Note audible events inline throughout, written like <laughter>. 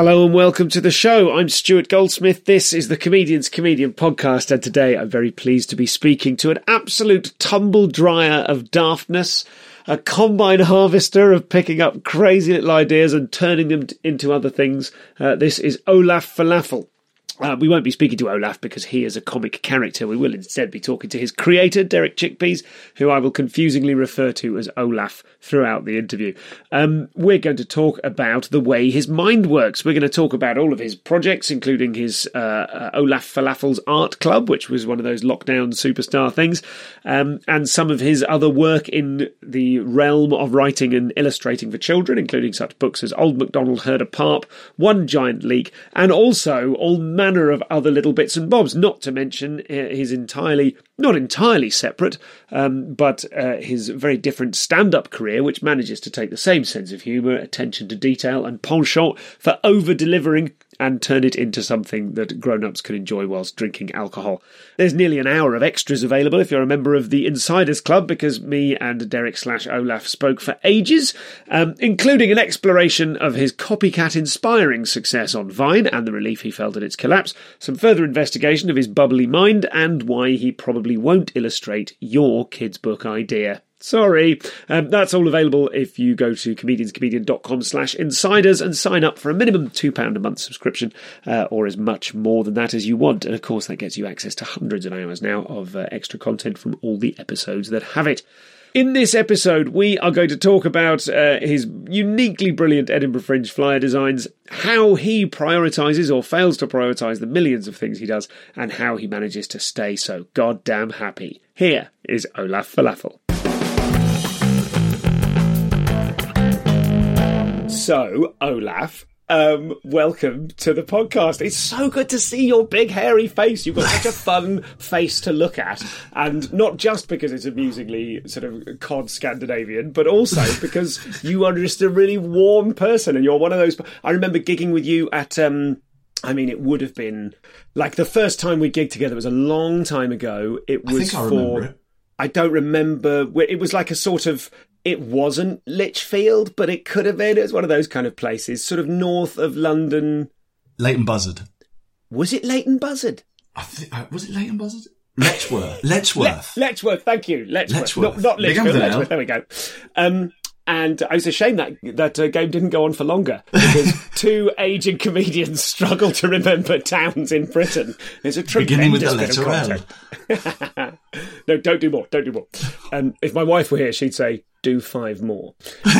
Hello and welcome to the show. I'm Stuart Goldsmith. This is the Comedian's Comedian podcast, and today I'm very pleased to be speaking to an absolute tumble dryer of daftness, a combine harvester of picking up crazy little ideas and turning them into other things. Uh, this is Olaf Falafel. Uh, we won't be speaking to Olaf because he is a comic character. We will instead be talking to his creator, Derek Chickpeas, who I will confusingly refer to as Olaf throughout the interview. Um, we're going to talk about the way his mind works. We're going to talk about all of his projects, including his uh, uh, Olaf Falafel's Art Club, which was one of those lockdown superstar things, um, and some of his other work in the realm of writing and illustrating for children, including such books as Old MacDonald Heard a Parp, One Giant Leek, and also all manner of other little bits and bobs, not to mention uh, his entirely, not entirely separate, um, but uh, his very different stand up career, which manages to take the same sense of humour, attention to detail, and penchant for over delivering and turn it into something that grown ups can enjoy whilst drinking alcohol. There's nearly an hour of extras available if you're a member of the Insiders Club, because me and Derek slash Olaf spoke for ages, um, including an exploration of his copycat inspiring success on Vine and the relief he felt at its collapse, some further investigation of his bubbly mind, and why he probably won't illustrate your kid's book idea. Sorry. Um, that's all available if you go to comedianscomedian.com slash insiders and sign up for a minimum £2 a month subscription uh, or as much more than that as you want. And of course, that gets you access to hundreds of hours now of uh, extra content from all the episodes that have it. In this episode, we are going to talk about uh, his uniquely brilliant Edinburgh Fringe flyer designs, how he prioritises or fails to prioritise the millions of things he does, and how he manages to stay so goddamn happy. Here is Olaf Falafel. So, Olaf, um, welcome to the podcast. It's so good to see your big hairy face. You've got such a fun <laughs> face to look at, and not just because it's amusingly sort of cod Scandinavian, but also <laughs> because you are just a really warm person, and you're one of those. I remember gigging with you at. Um, I mean, it would have been like the first time we gigged together was a long time ago. It I was think I for. I don't remember. It was like a sort of. It wasn't Lichfield, but it could have been. It was one of those kind of places, sort of north of London. Leighton Buzzard. Was it Leighton Buzzard? I think, uh, was it Leighton Buzzard? Letchworth. Letchworth. Le- Letchworth, thank you. Letchworth. Letchworth. Not, not Big Lichfield, there. Letchworth. There we go. Um, and it was a shame that that uh, game didn't go on for longer because <laughs> two aging comedians <laughs> struggle to remember towns in Britain. It's a Beginning with the letter L. <laughs> no, don't do more. Don't do more. Um, if my wife were here, she'd say, "Do five more."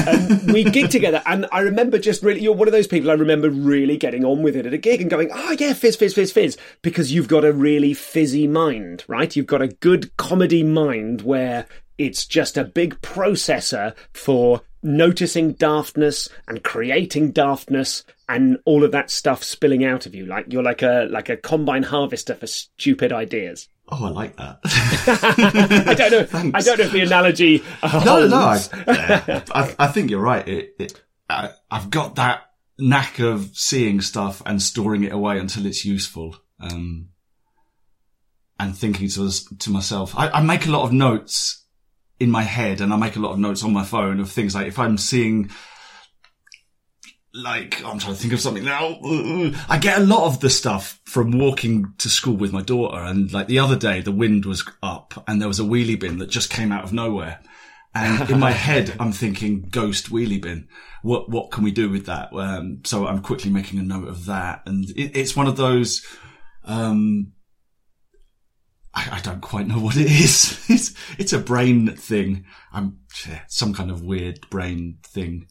Um, we gig together, and I remember just really. You're one of those people I remember really getting on with it at a gig and going, "Oh yeah, fizz, fizz, fizz, fizz," because you've got a really fizzy mind, right? You've got a good comedy mind where it's just a big processor for noticing daftness and creating daftness and all of that stuff spilling out of you like you're like a like a combine harvester for stupid ideas Oh, I like that. <laughs> I don't know. I don't know if the analogy. Uh, No, no, I, holds. yeah, I, I think you're right. It, it, I, I've got that knack of seeing stuff and storing it away until it's useful. Um, and thinking to, to myself, I, I make a lot of notes in my head and I make a lot of notes on my phone of things like if I'm seeing like, I'm trying to think of something now. I get a lot of the stuff from walking to school with my daughter. And like the other day, the wind was up and there was a wheelie bin that just came out of nowhere. And in my <laughs> head, I'm thinking ghost wheelie bin. What, what can we do with that? Um, so I'm quickly making a note of that. And it, it's one of those, um, I, don't quite know what it is. <laughs> It's, it's a brain thing. I'm some kind of weird brain thing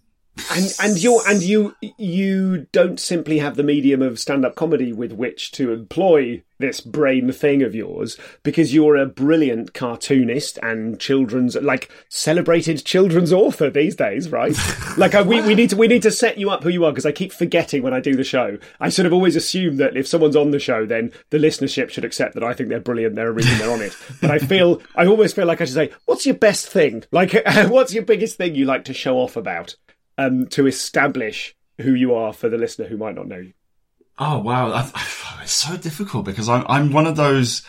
and and you and you you don't simply have the medium of stand-up comedy with which to employ this brain thing of yours because you're a brilliant cartoonist and children's like celebrated children's author these days right? <laughs> Like I, we, we need to we need to set you up who you are because i keep forgetting when i do the show. I sort of always assume that if someone's on the show then the listenership should accept that i think they're brilliant they're a reason they're on it. But i feel i always feel like i should say what's your best thing? Like <laughs> what's your biggest thing you like to show off about um, to establish who you are for the listener who might not know you? Oh wow, I, <sighs> I, it's so difficult because I'm I'm one of those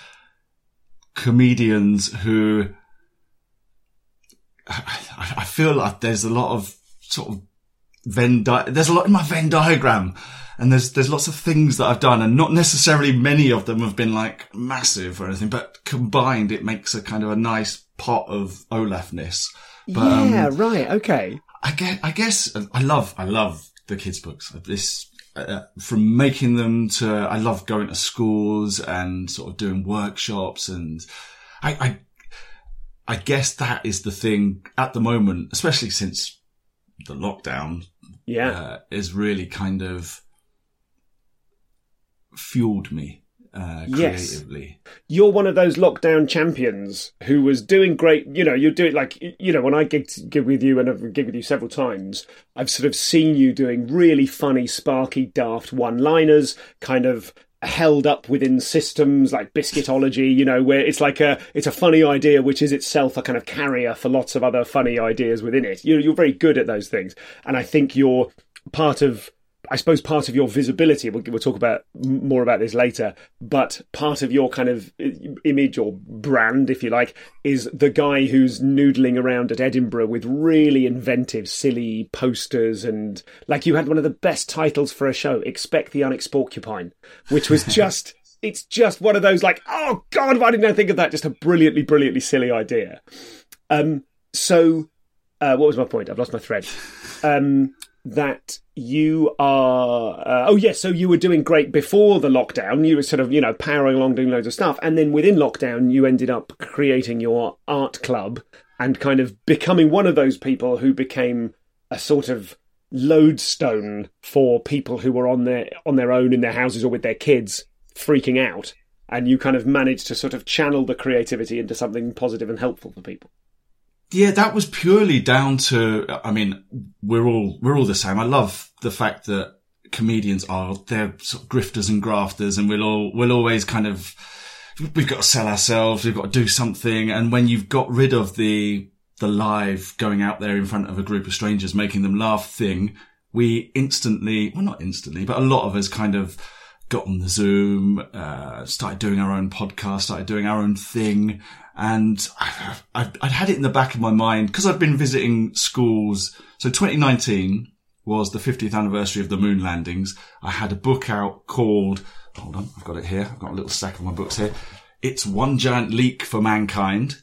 comedians who <sighs> I, I feel like there's a lot of sort of Venn di- there's a lot in my Venn diagram and there's there's lots of things that I've done and not necessarily many of them have been like massive or anything but combined it makes a kind of a nice pot of Olafness. But, yeah, um, right, okay. I guess, I guess I love, I love the kids' books. This, uh, from making them to, I love going to schools and sort of doing workshops and I, I, I guess that is the thing at the moment, especially since the lockdown. Yeah. Uh, is really kind of fueled me uh, creatively. Yes. You're one of those lockdown champions who was doing great. You know, you're doing like, you know, when I gig, gig with you and I've gigged with you several times, I've sort of seen you doing really funny, sparky, daft one liners, kind of held up within systems like biscuitology you know where it's like a it's a funny idea which is itself a kind of carrier for lots of other funny ideas within it you're, you're very good at those things and i think you're part of I suppose part of your visibility, we'll, we'll, talk about more about this later, but part of your kind of image or brand, if you like, is the guy who's noodling around at Edinburgh with really inventive, silly posters. And like you had one of the best titles for a show, Expect the Onyx Porcupine, which was <laughs> just, it's just one of those like, oh God, why didn't I think of that? Just a brilliantly, brilliantly silly idea. Um, so, uh, what was my point? I've lost my thread. Um, that you are uh, oh yes so you were doing great before the lockdown. You were sort of you know powering along doing loads of stuff. And then within lockdown you ended up creating your art club and kind of becoming one of those people who became a sort of lodestone for people who were on their on their own in their houses or with their kids freaking out. And you kind of managed to sort of channel the creativity into something positive and helpful for people yeah, that was purely down to, I mean, we're all, we're all the same. I love the fact that comedians are, they're sort of grifters and grafters and we'll all, we'll always kind of, we've got to sell ourselves. We've got to do something. And when you've got rid of the, the live going out there in front of a group of strangers, making them laugh thing, we instantly, well, not instantly, but a lot of us kind of got on the Zoom, uh, started doing our own podcast, started doing our own thing. And I, I, I'd had it in the back of my mind because I've been visiting schools. So 2019 was the 50th anniversary of the moon landings. I had a book out called, hold on, I've got it here. I've got a little stack of my books here. It's one giant leek for mankind.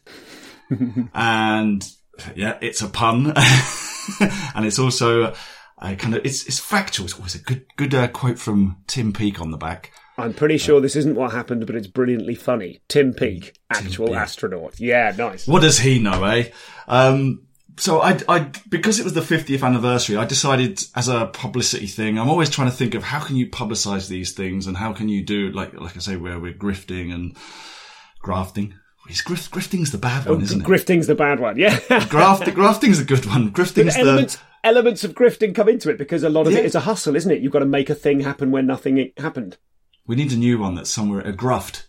<laughs> and yeah, it's a pun. <laughs> and it's also a kind of, it's, it's factual. It's always a good, good uh, quote from Tim Peake on the back. I'm pretty sure this isn't what happened, but it's brilliantly funny. Tim Peake, actual Tim Peake. astronaut. Yeah, nice. What does he know, eh? Um, so I, I, because it was the 50th anniversary, I decided as a publicity thing, I'm always trying to think of how can you publicize these things and how can you do, like, like I say, where we're grifting and grafting. Is grift, grifting's the bad one, oh, isn't it? Grifting's the bad one, yeah. Graft, grafting's a good one. <laughs> Grifting's the... Elements, elements of grifting come into it because a lot of yeah. it is a hustle, isn't it? You've got to make a thing happen when nothing happened. We need a new one that's somewhere a gruft.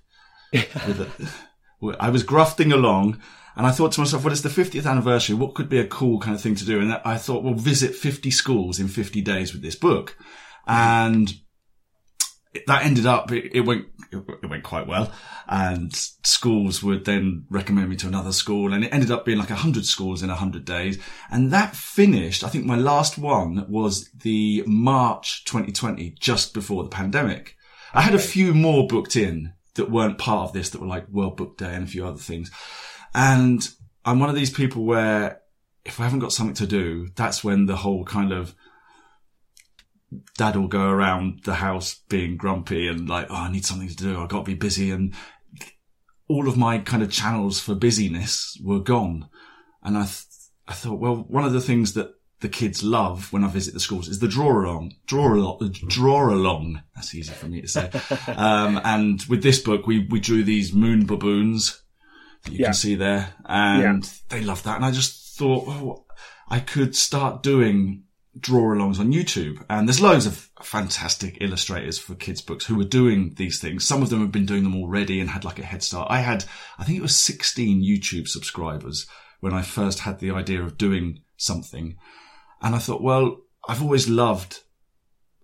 I was grafting along and I thought to myself, well, it's the 50th anniversary. What could be a cool kind of thing to do? And I thought, well, visit 50 schools in 50 days with this book. And that ended up, it, it went, it went quite well. And schools would then recommend me to another school and it ended up being like a hundred schools in a hundred days. And that finished, I think my last one was the March 2020, just before the pandemic. I had a few more booked in that weren't part of this that were like World Book Day and a few other things. And I'm one of these people where if I haven't got something to do, that's when the whole kind of dad will go around the house being grumpy and like, oh, I need something to do. I've got to be busy. And all of my kind of channels for busyness were gone. And I, th- I thought, well, one of the things that the kids love when I visit the schools is the draw along, draw along, draw along. That's easy for me to say. <laughs> um, and with this book, we, we drew these moon baboons that you Yeah. can see there and Yeah. they love that. And I just thought, oh, I could start doing draw alongs on YouTube. And there's loads of fantastic illustrators for kids books who are doing these things. Some of them have been doing them already and had like a head start. I had, I think it was 16 YouTube subscribers when I first had the idea of doing something. And I thought, well, I've always loved,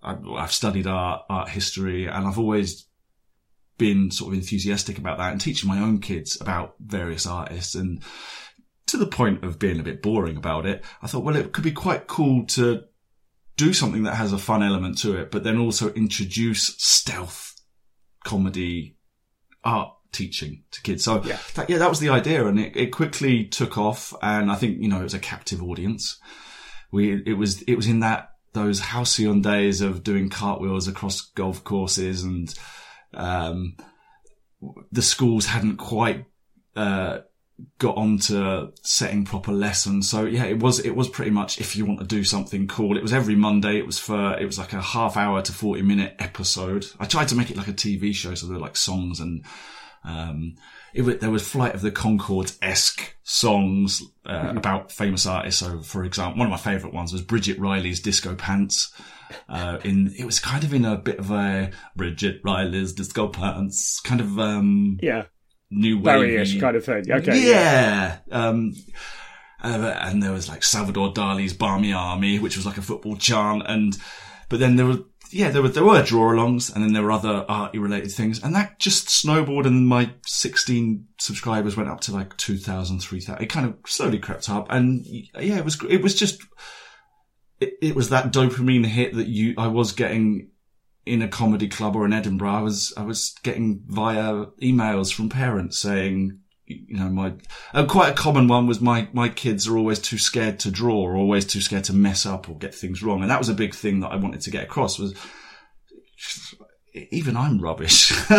I've, studied art, art history, and I've always been sort of enthusiastic about that and teaching my own kids about various artists and to the point of being a bit boring about it. I thought, well, it could be quite cool to do something that has a fun element to it, but then also introduce stealth comedy art teaching to kids. So Yeah. that, yeah, that was the idea and it, it quickly took off. And I think, you know, it was a captive audience. We, it was, it was in that, those halcyon days of doing cartwheels across golf courses and, um, the schools hadn't quite, uh, got onto setting proper lessons. So yeah, it was, it was pretty much if you want to do something cool. It was every Monday. It was for, it was like a half hour to 40 minute episode. I tried to make it like a TV show. So there were like songs and, um, it was, there was Flight of the Conchords esque songs uh, about famous artists. So, for example, one of my favourite ones was Bridget Riley's Disco Pants. Uh, in it was kind of in a bit of a Bridget Riley's Disco Pants kind of um, Yeah. new Barry-ish kind of thing. Okay. yeah. Um, uh, and there was like Salvador Dali's Barmy Army, which was like a football chant. And, but then there were, yeah, there were, there were draw alongs and then there were other arty related things. And that just snowballed and my 16 subscribers went up to like 2,000, 3,000. It kind of slowly crept up. And yeah, it was, it was just, it, it was that dopamine hit that you, I was getting in a comedy club or in Edinburgh. I was, I was getting via emails from parents saying, you know, my, uh, quite a common one was my, my kids are always too scared to draw or always too scared to mess up or get things wrong. And that was a big thing that I wanted to get across was, even I'm rubbish. <laughs> Do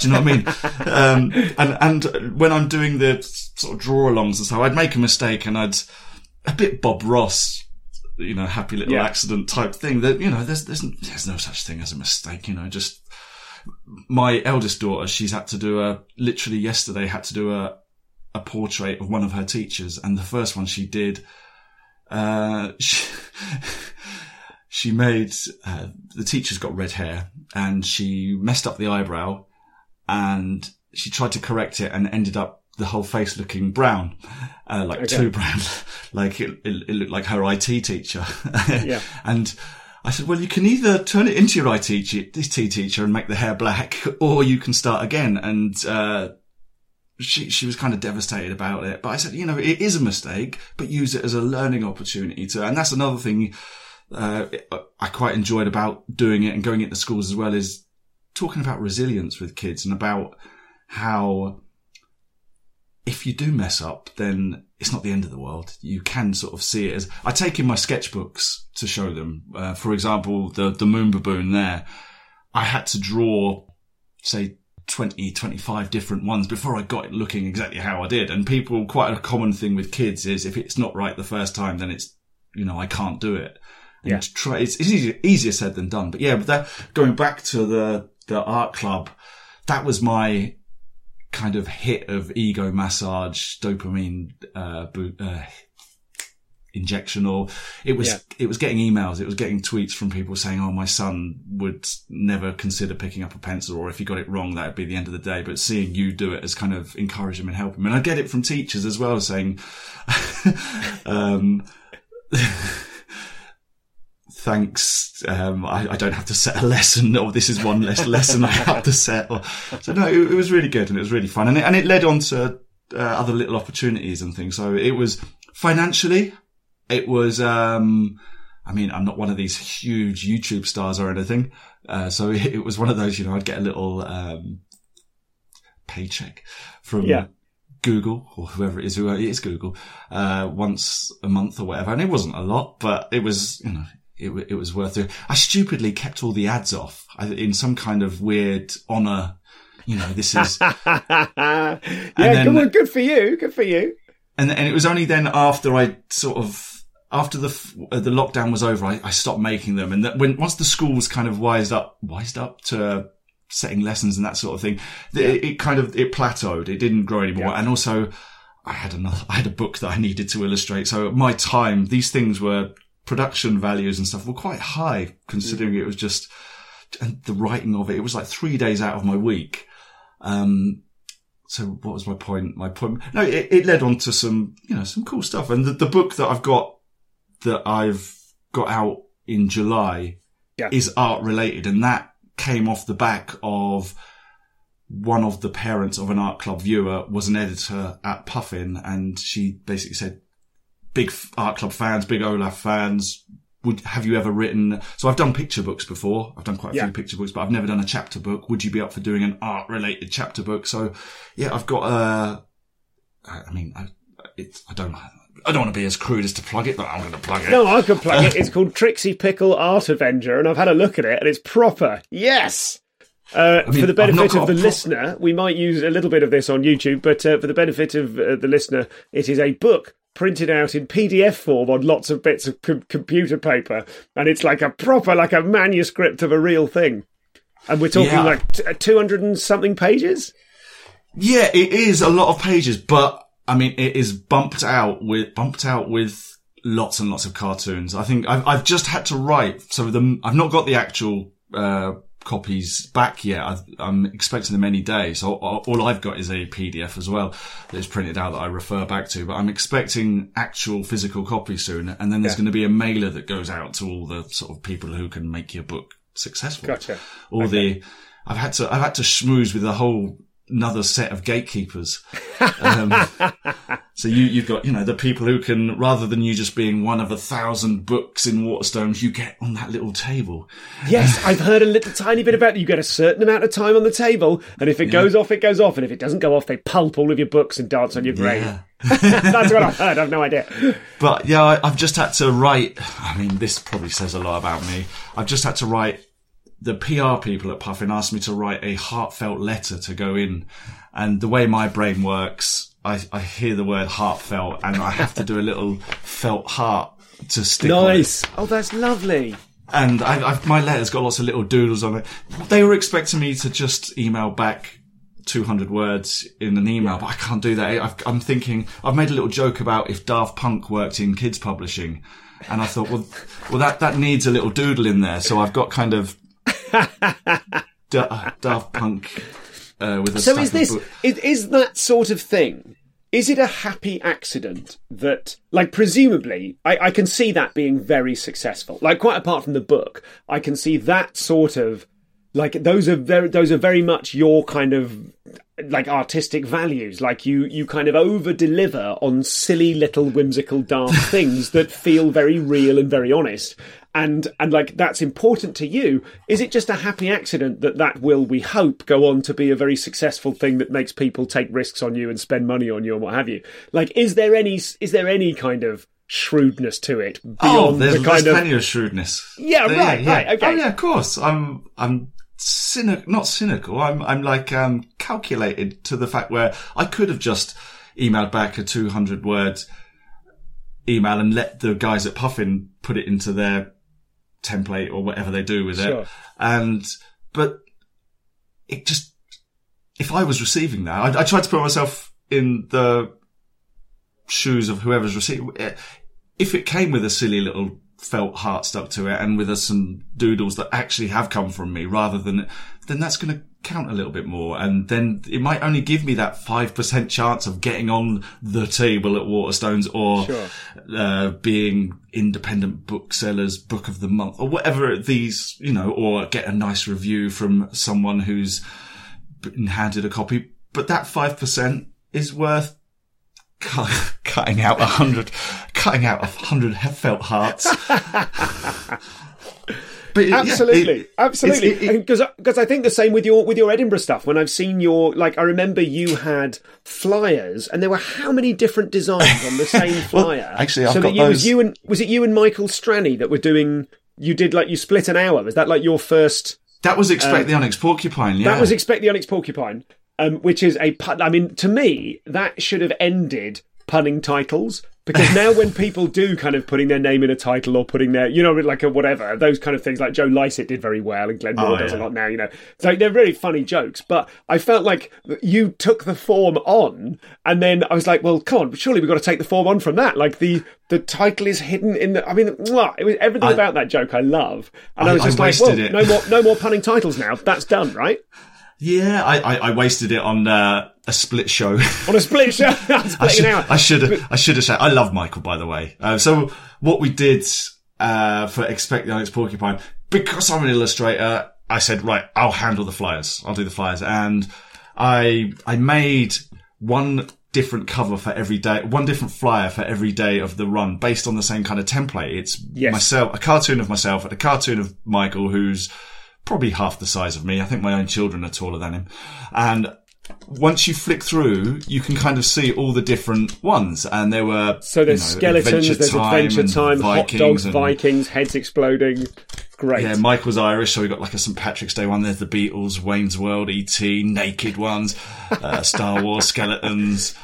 you know what I mean? um, and, and when I'm doing the sort of draw alongs and so I'd make a mistake and I'd, a bit Bob Ross, you know, happy little Yeah. accident type thing that, you know, there's, there's, there's no such thing as a mistake, you know, just, my eldest daughter, she's had to do a, literally yesterday had to do a, a portrait of one of her teachers. And the first one she did, uh, <laughs> she, she made, uh, the teacher's got red hair and she messed up the eyebrow and she tried to correct it and ended up the whole face looking brown, uh, like Okay. too brown, <laughs> like it, it, it looked like her IT teacher. <laughs> Yeah. And I said, well, you can either turn it into your IT, te- this T teacher and make the hair black, or you can start again. And, uh, she, she was kind of devastated about it. But I said, you know, it is a mistake, but use it as a learning opportunity to, and that's another thing, uh, I quite enjoyed about doing it and going into schools as well is talking about resilience with kids and about how if you do mess up, then it's not the end of the world. You can sort of see it as I take in my sketchbooks to show them. Uh, for example, the the moon baboon there, I had to draw, say. 20, 25 different ones before I got it looking exactly how I did. And people, quite a common thing with kids is if it's not right the first time, then it's, you know, I can't do it. And Yeah. try, it's, it's easier, easier said than done. But yeah, but that, going back to the, the art club, that was my kind of hit of ego massage, dopamine, uh, bo- uh, injection or it was, Yeah. it was getting emails. It was getting tweets from people saying, Oh, my son would never consider picking up a pencil or if he got it wrong, that would be the end of the day. But seeing you do it has kind of encouraged him and helped him. And I get it from teachers as well saying, <laughs> um, <laughs> thanks, um, I, I, don't have to set a <laughs> lesson, or this is one less lesson I have to set. Or, so no, it, it, was really good and it was really fun, and it, and it led on to uh, other little opportunities and things. So it was financially, it was. Um, I mean, I'm not one of these huge YouTube stars or anything, uh, so it, <laughs> it, was one of those. You know, I'd get a little um, paycheck from yeah. Google or whoever it is, who it is Google, uh, once a month or whatever. And it wasn't a lot, but it was, you know, it, it was worth it. I stupidly kept all the ads off in some kind of weird honor. You know, this is. <laughs> yeah, then, come on, good for you. Good for you. And, and it was only then after I sort of, after the, uh, the lockdown was over, I, I stopped making them. And that when, once the schools kind of wised up, wised up to setting lessons and that sort of thing, yeah. it, it, kind of, it plateaued. It didn't grow anymore. Yeah. And also, I had another, <laughs> I had a book that I needed to illustrate. So my time, these things were production values and stuff were quite high considering it was just, and the writing of it, it was like three days out of my week. Um, so what was my point? My point, no, it, it led on to some, you know, some cool stuff. And the, the book that I've got that I've got out in July yeah. is art related. And that came off the back of one of the parents of an art club viewer was an editor at Puffin and she basically said, big art club fans, big Olaf fans, would, have you ever written, so I've done picture books before. I've done quite a yeah. few picture books, but I've never done a chapter book. Would you be up for doing an art related chapter book? So yeah, I've got, uh, I mean, I, it's, I don't, I don't want to be as crude as to plug it, but I'm going to plug it. No, I can plug it. <laughs> It's called Trixie Pickle Art Avenger, and I've had a look at it, and it's proper. Yes. Uh, I mean, for the benefit of the pro- listener, we might use a little bit of this on YouTube, but uh, for the benefit of uh, the listener, it is a book printed out in PDF form on lots of bits of com- computer paper, and it's like a proper, like a manuscript of a real thing. And we're talking yeah. like t- 200 and something pages? Yeah, it is a lot of pages, but I mean, it is bumped out with bumped out with lots and lots of cartoons. I think I've, I've just had to write. So the, I've not got the actual uh, copies back yet. i am expecting them any day. So all I've got is a PDF as well that is printed out that I refer back to. But I'm expecting actual physical copies soon. And then there's yeah. going to be a mailer that goes out to all the sort of people who can make your book successful. Gotcha. All okay. the I've had to I've had to schmooze with the whole another set of gatekeepers. Um, <laughs> so you, you've got, you know, the people who can, rather than you just being one of a thousand books in Waterstones, you get on that little table. Yes, <laughs> I've heard a little tiny bit about it. You get a certain amount of time on the table, and if it yeah. goes off, it goes off, and if it doesn't go off, they pulp all of your books and dance on your grave. Yeah. <laughs> That's what I've heard. I've no idea. But yeah, I, I've just had to write. I mean, this probably says a lot about me. I've just had to write the PR people at Puffin asked me to write a heartfelt letter to go in. And the way my brain works, I, I hear the word heartfelt and I have to do a little felt heart to stick Nice. Oh, that's lovely. And I, I, my letter's got lots of little doodles on it. They were expecting me to just email back 200 words in an email, but I can't do that. i am thinking, I've made a little joke about if Daft Punk worked in kids publishing. And I thought, well, well, that, that needs a little doodle in there. So I've got kind of Daft Punk uh, with a so is this is, is that sort of thing? Is it a happy accident that, like, presumably, I, I can see that being very successful. Like, quite apart from the book, I can see that sort of like those are very those are very much your kind of like artistic values like you you kind of over deliver on silly little whimsical daft things that feel very real and very honest and and like that's important to you. Is it just a happy accident that that will we hope go on to be a very successful thing that makes people take risks on you and spend money on you and what have you? Like is there any is there any kind of shrewdness to it beyond oh, there's, the kind there's of plenty of shrewdness. Yeah there, right yeah. right okay. Oh yeah of course. I'm i'm cynical not cynical. I'm i'm like um calculated to the fact where i could have just emailed back a 200 words email and let the guys at puffin put it into their template or whatever they do with sure. it. And, but it just, if I was receiving that, I, I tried to put myself in the shoes of whoever's receiving it. If it came with a silly little felt heart stuck to it and with some doodles that actually have come from me rather than, then that's going to count a little bit more and then it might only give me that 5% chance of getting on the table at Waterstones or Sure. uh, being independent booksellers book of the month or whatever these, you know, or get a nice review from someone who's been handed a copy. But that 5% is worth cutting out a hundred, cutting out a hundred felt hearts. <laughs> But it- yeah, Absolutely, it- absolutely. it's- it- it- Because because I think the same with your with your Edinburgh stuff. When I've seen your like, I remember you had flyers, and there were how many different designs on the <laughs> same Well, flyer? actually, I've so got that you, was those- you and was it you and Michael Stranney that were doing? You did like you split an hour. Was that like your first? that was expect the onyx porcupine. Yeah, That was expect the Onyx Porcupine, um, which is a pun. I mean, to me, that should have ended punning titles because <laughs> now when people do kind of putting their name in a title or putting their, you know, like a whatever, those kind of things, like Joe Lycett did very well and Glenn oh, Moore Oh, does a lot now, you know. So they're really funny jokes, but I felt like you took the form on and then I was like, well, come on, but surely we've got to take the form on from that. Like the, the title is hidden in the, I mean, it was everything I- about that joke I love. And I, I- was I just like, well, it. no more, no more punning titles now. That's done, right? <laughs> yeah. I, I, I wasted it on uh, a split show. <laughs> on a split show. <laughs> I should. I should have, I should have said, I love Michael, by the way. Uh, so what we did, uh, for Expect the Onyx Porcupine, because I'm an illustrator, I said, right, I'll handle the flyers. I'll do the flyers. And I, I made one different cover for every day, one different flyer for every day of the run based on the same kind of template. It's Yes. myself, a cartoon of myself and a cartoon of Michael, who's probably half the size of me. I think my own children are taller than him. And once you flick through, you can kind of see all the different ones. And there were So there's you know, skeletons, Adventure there's Time Adventure and Time, hot Vikings dogs, and- Vikings, heads exploding. Great. Yeah, Mike was Irish, so we got like a St Patrick's Day one. There's the Beatles, Wayne's World, E.T., naked ones, uh, <laughs> Star Wars skeletons.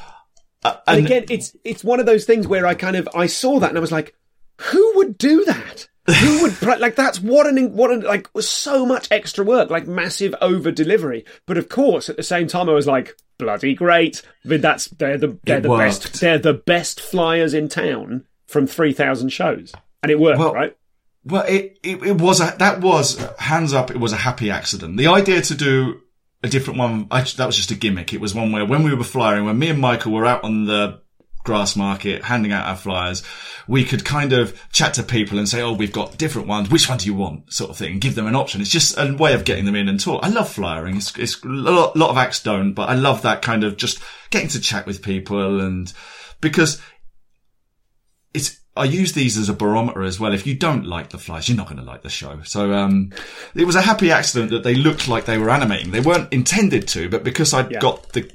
Uh, and again, it's it's one of those things where I kind of I saw that and I was like, who would do that? Who would <laughs> like that's what an what an like was so much extra work, like massive over delivery. But of course, at the same time, I was like, bloody great. I mean, that's they're the they're It the worked. best they're the best flyers in town from three thousand shows, and it worked, Well, right? Well, it, it, it was a, that was, hands up, it was a happy accident. The idea to do a different one, actually, that was just a gimmick. It was one where when we were flying, when me and Michael were out on the grass market handing out our flyers, we could kind of chat to people and say, oh, we've got different ones. Which one do you want? Sort of thing. And give them an option. It's just a way of getting them in and talk. I love flyering. It's, it's a lot, lot of acts don't, but I love that kind of just getting to chat with people and because it's I use these as a barometer as well. If you don't like the flies, you're not going to like the show. So um, it was a happy accident that they looked like they were animating. They weren't intended to, but because I Yeah. got the,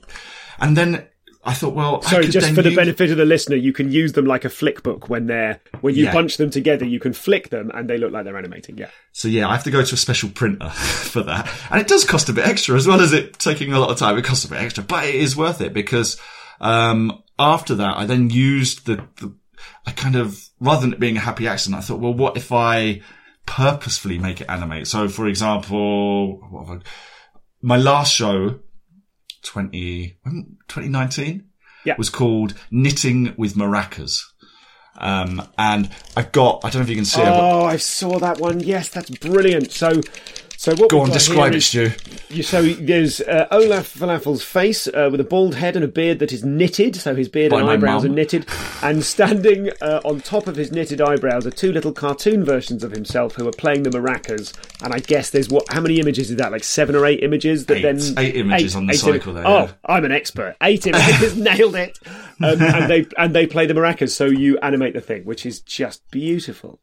and then I thought, well, I Sorry, just for the use- benefit of the listener, you can use them like a flick book when they're when you Yeah. bunch them together. You can flick them and they look like they're animating. Yeah, So yeah, I have to go to a special printer <laughs> for that, and it does cost a bit extra as well as it taking a lot of time. It costs a bit extra, but it is worth it because um, after that, I then used the, the I kind of rather than it being a happy accident, I thought, well, what if I purposefully make it animate? So, for example, what have I, my last show, 20, 2019, Yeah. was called Knitting with Maracas. Um, and I've got, I don't know if you can see it, but Oh, I saw that one. Yes, that's brilliant. So, so what? go on, describe it, Stu. You, so there's uh, Olaf Falafel's face uh, with a bald head and a beard that is knitted. So his beard By and eyebrows mum. are knitted, and standing uh, on top of his knitted eyebrows are two little cartoon versions of himself who are playing the maracas. And I guess there's what? How many images is that? Like seven or eight images that Eight. then Eight images on the cycle there, Oh, yeah. I'm an expert. Eight images, <laughs> nailed it. Um, and they and they play the maracas, so you animate the thing, which is just beautiful.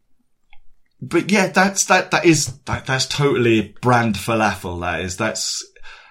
But yeah, that's that. That is that. That's totally brand falafel. That is. That's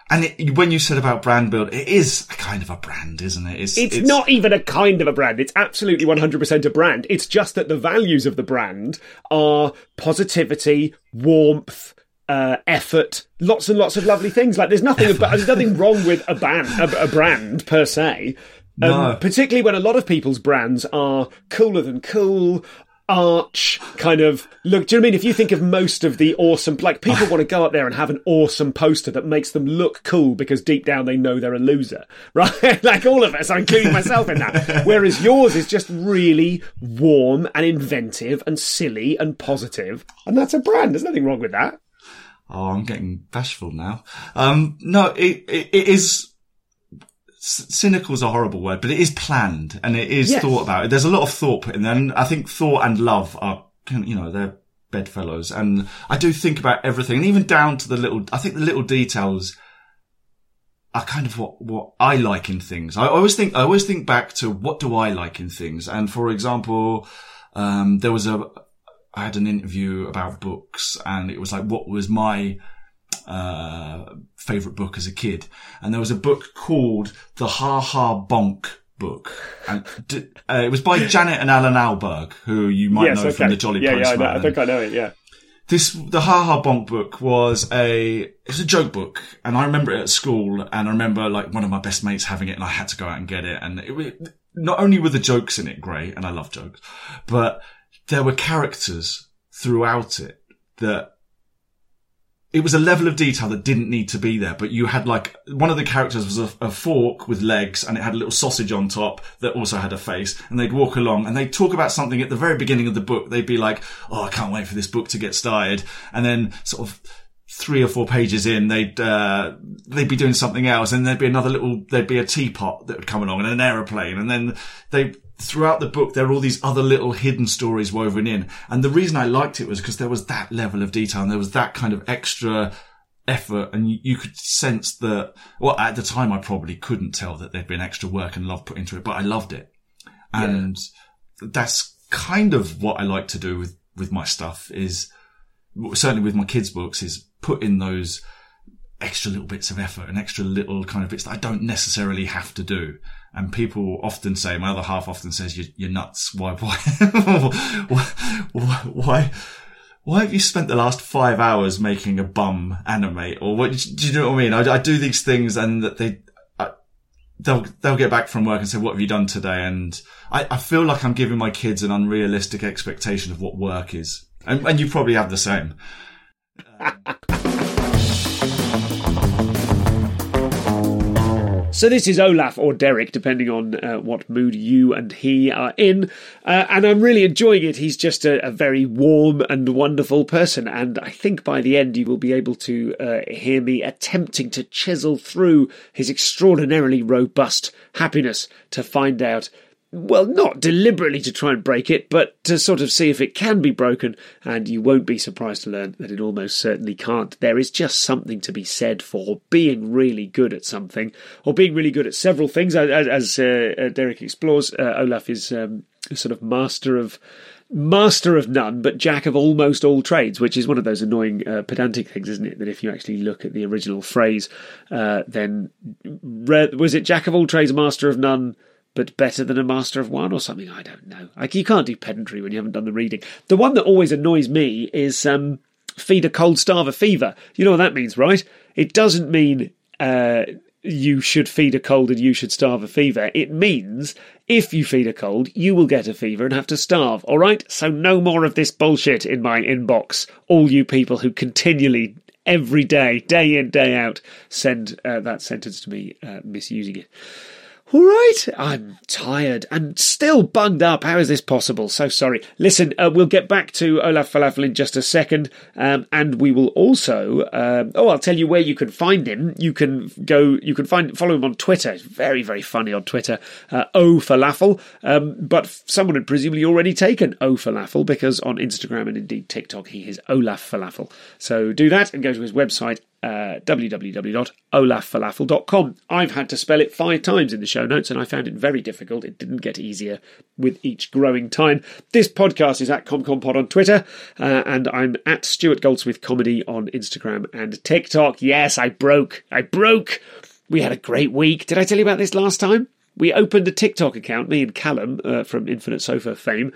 and it, when you said about brand build, it is a kind of a brand, isn't it? It's, not even a kind of a brand. It's absolutely 100% a brand. It's just that the values of the brand are positivity, warmth, uh, effort, lots and lots of lovely things. Like there's nothing, about, there's nothing wrong with a band, a, a brand per se. Um, No. Particularly when a lot of people's brands are cooler than cool, arch kind of look. Do you know what I mean? If you think of most of the awesome, like people want to go up there and have an awesome poster that makes them look cool because deep down they know they're a loser, <laughs> right? like all of us, I'm including myself in that. <laughs> Whereas yours is just really warm and inventive and silly and positive, and that's a brand. There's nothing wrong with that. Oh, I'm getting bashful now. Um, no, it, it, it is, cynical is a horrible word, but it is planned and it is Yes. thought about. There's a lot of thought put in there. And I think thought and love are, you know, they're bedfellows. And I do think about everything and even down to the little, I think the little details are kind of what, what I like in things. I always think, I always think back to what do I like in things? And for example, um, there was a, I had an interview about books and it was like, what was my, uh, favorite book as a kid? And there was a book called the Ha Ha Bonk book. And d- uh, it was by Janet and Allan Ahlberg, who you might know from the Jolly yeah, yeah, I, know, I think I know it. Yeah, This the Ha Ha Bonk book was a it's a joke book, and I remember it at school, and I remember like one of my best mates having it, and I had to go out and get it, and it was not only were the jokes in it great, and I love jokes, but there were characters throughout it that it was a level of detail that didn't need to be there, but you had like one of the characters was a, a fork with legs and it had a little sausage on top that also had a face and they'd walk along and they'd talk about something at the very beginning of the book. They'd be like, Oh, I can't wait for this book to get started. And then sort of three or four pages in, they'd, uh, they'd be doing something else and there'd be another little, there'd be a teapot that would come along and an aeroplane. And then they, throughout the book, there are all these other little hidden stories woven in. And the reason I liked it was because there was that level of detail and there was that kind of extra effort and you, you could sense that, well, at the time I probably couldn't tell that there'd been extra work and love put into it, but I loved it. And that's kind of what I like to do with, with my stuff is certainly with my kids' books is put in those extra little bits of effort and extra little kind of bits that I don't necessarily have to do. And people often say, my other half often says, you're, you're nuts. Why, why, <laughs> why, why, why have you spent the last five hours making a bum animate? Or what, do you know what I mean? I, I do these things and that they, they'll, they'll get back from work and say, what have you done today? And I, I feel like I'm giving my kids an unrealistic expectation of what work is. And, and you probably have the same. <laughs> So this is Olaf or Derek, depending on uh, what mood you and he are in, uh, and I'm really enjoying it. He's just a, a, very warm and wonderful person, and I think by the end you will be able to uh, hear me attempting to chisel through his extraordinarily robust happiness to find out well, not deliberately to try and break it, but to sort of see if it can be broken, and you won't be surprised to learn that it almost certainly can't. There is just something to be said for being really good at something, or being really good at several things. As, as uh, Derek explores, uh, Olaf is um, sort of master of master of none, but jack of almost all trades, which is one of those annoying uh, pedantic things, isn't it? That if you actually look at the original phrase, uh, then re- was it jack of all trades, master of none? But better than a master of one or something. I don't know. Like you can't do pedantry when you haven't done the reading. The one that always annoys me is um, feed a cold, starve a fever. You know what that means, right? It doesn't mean uh, you should feed a cold and you should starve a fever. It means if you feed a cold, you will get a fever and have to starve. All right. So no more of this bullshit in my inbox. All you people who continually every day, day in, day out, send uh, that sentence to me, uh, misusing it. All right, I'm tired and still bunged up. How is this possible? So sorry. Listen, uh, we'll get back to Olaf Falafel in just a second, um, and we will also. Um, oh, I'll tell you where you can find him. You can go. You can find follow him on Twitter. Very very funny on Twitter. Uh, o Falafel, um, but someone had presumably already taken O Falafel because on Instagram and indeed TikTok he is Olaf Falafel. So do that and go to his website uh, www.olaffalafel.com. I've had to spell it five times in the show notes and I found it very difficult. It didn't get easier with each growing time. This podcast is at ComComPod on Twitter uh, and I'm at Stuart Goldsmith Comedy on Instagram and TikTok. Yes, I broke. I broke. We had a great week. Did I tell you about this last time? We opened a TikTok account, me and Callum uh, from Infinite Sofa fame,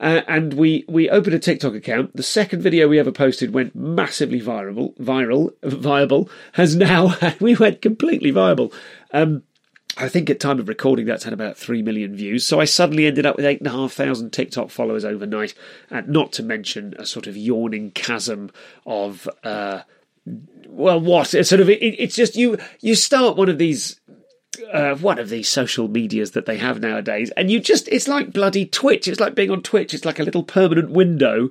uh, and we we opened a TikTok account. The second video we ever posted went massively viral, viral, viable. Has now <laughs> we went completely viable. Um, I think at time of recording that's had about three million views. So I suddenly ended up with eight and a half thousand TikTok followers overnight, and not to mention a sort of yawning chasm of. Uh, well, what? It's sort of it, it's just you. You start one of these uh, one of these social medias that they have nowadays, and you just it's like bloody Twitch. It's like being on Twitch. It's like a little permanent window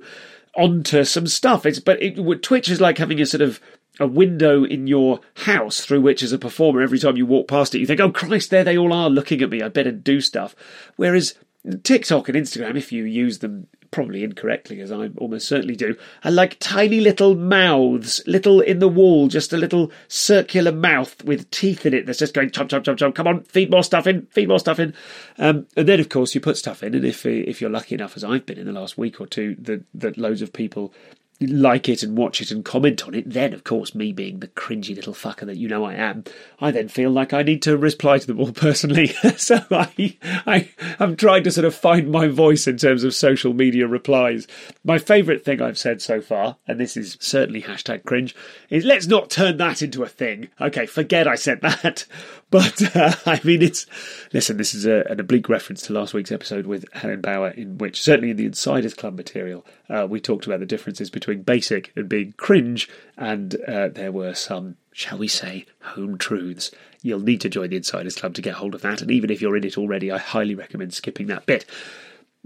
onto some stuff. It's but it, Twitch is like having a sort of a window in your house through which, as a performer, every time you walk past it, you think, "Oh Christ, there they all are looking at me. I better do stuff." Whereas TikTok and Instagram, if you use them probably incorrectly, as I almost certainly do, are like tiny little mouths, little in the wall, just a little circular mouth with teeth in it that's just going chomp, chomp, chomp, chomp. Come on, feed more stuff in, feed more stuff in. Um, and then, of course, you put stuff in, and if if you're lucky enough, as I've been in the last week or two, that that loads of people like it and watch it and comment on it, then of course, me being the cringy little fucker that you know I am, I then feel like I need to reply to them all <laughs> personally. <laughs> so I, I, I'm trying to sort of find my voice in terms of social media replies. My favourite thing I've said so far, and this is certainly hashtag cringe, is let's not turn that into a thing. Okay, forget I said <laughs> that. But uh, <laughs> I mean, it's listen. This is a, an oblique reference to last week's episode with Helen Bauer, in which certainly in the Insiders Club material, uh, we talked about the differences between basic and being cringe, and uh, there were some, shall we say, home truths. You'll need to join the Insiders Club to get hold of that, and even if you're in it already, I highly recommend skipping that bit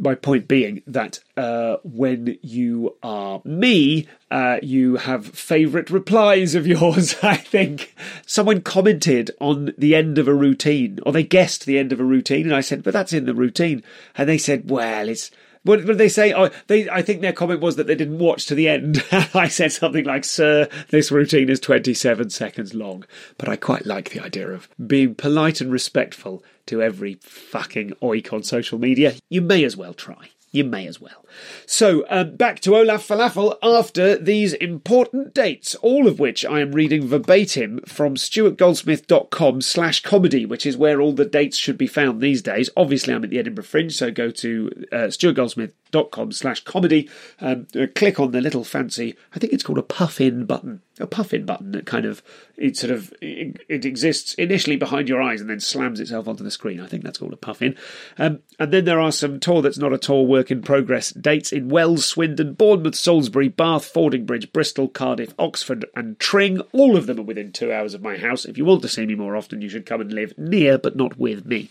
my point being that uh, when you are me, uh, you have favourite replies of <laughs> yours. I think someone commented on the end of a routine, or they guessed the end of a routine, and I said, "But that's in the routine," and they said, "Well, it's." What did they say? Oh, they. I think their comment was that they didn't watch to the end. <laughs> I said something like, "Sir, this routine is twenty-seven seconds long." But I quite like the idea of being polite and respectful to every fucking oik on social media. You may as well try. You may as well. So, um, back to Olaf Falafel after these important dates, all of which I am reading verbatim from stuartgoldsmith.com slash comedy, which is where all the dates should be found these days. Obviously, I'm at the Edinburgh Fringe, so go to uh, stuartgoldsmith.com slash comedy, um, uh, click on the little fancy, I think it's called a puff-in button, a puff-in button that kind of, it sort of, it, it, exists initially behind your eyes and then slams itself onto the screen. I think that's called a puff-in. Um, and then there are some tour that's not a tour work in progress dates in Wells, Swindon, Bournemouth, Salisbury, Bath, Fordingbridge, Bristol, Cardiff, Oxford, and Tring. All of them are within two hours of my house. If you want to see me more often, you should come and live near, but not with me.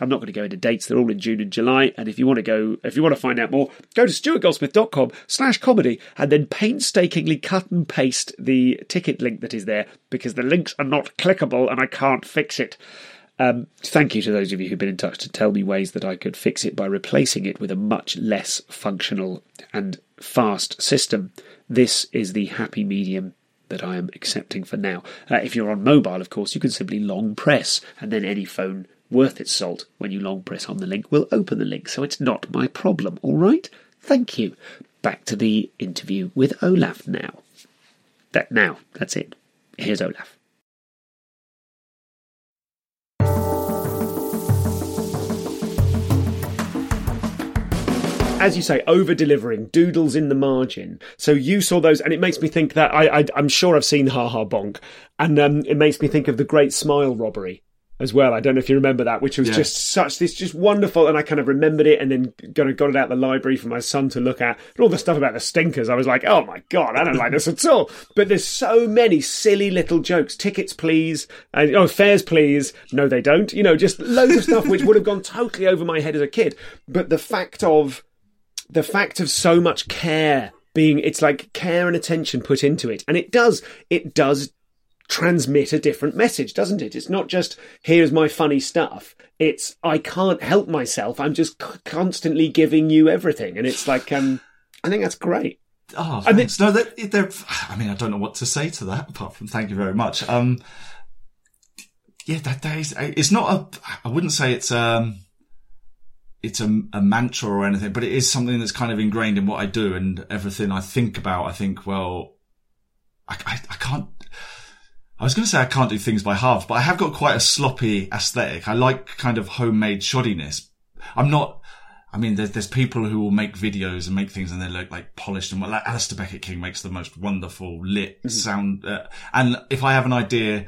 I'm not going to go into dates. They're all in June and July. And if you want to go, if you want to find out more, go to stuartgoldsmith.com slash comedy and then painstakingly cut and paste the ticket link that is there because the links are not clickable and I can't fix it. Um, thank you to those of you who've been in touch to tell me ways that I could fix it by replacing it with a much less functional and fast system. This is the happy medium that I am accepting for now. Uh, if you're on mobile, of course, you can simply long press, and then any phone worth its salt, when you long press on the link, will open the link, so it's not my problem, all right? Thank you. Back to the interview with Olaf now. That now, that's it. Here's Olaf. As you say, over delivering, doodles in the margin. So you saw those, and it makes me think that I, I am sure I've seen Ha Ha Bonk, and um, it makes me think of the Great Smile robbery as well. I don't know if you remember that, which was yeah. just such this just wonderful, and I kind of remembered it, and then got it, got it out the library for my son to look at, and all the stuff about the stinkers. I was like, oh my god, I don't like this at all. But there's so many silly little jokes. Tickets, please. And, oh, fares, please. No, they don't. You know, just loads of stuff which would have gone totally over my head as a kid. But the fact of the fact of so much care being it's like care and attention put into it. And it does it does transmit a different message doesn't it? It's not just here's my funny stuff. It's i can't help myself. I'm just constantly giving you everything. And it's like um i think that's great. Oh I mean, no that i mean i don't know what to say to that <laughs> apart from thank you very much. Um yeah that, that is it's not a i wouldn't say it's um it's a, a, mantra or anything, but it is something that's kind of ingrained in what I do and everything I think about. I think, well, I, I, I can't. I was going to say I can't do things by half, but I have got quite a sloppy aesthetic. I like kind of homemade shoddiness. I'm not. I mean, there's there's people who will make videos and make things and they look like polished and like Alasdair Beckett-King makes the most wonderful lit mm-hmm. sound. Uh, and if I have an idea,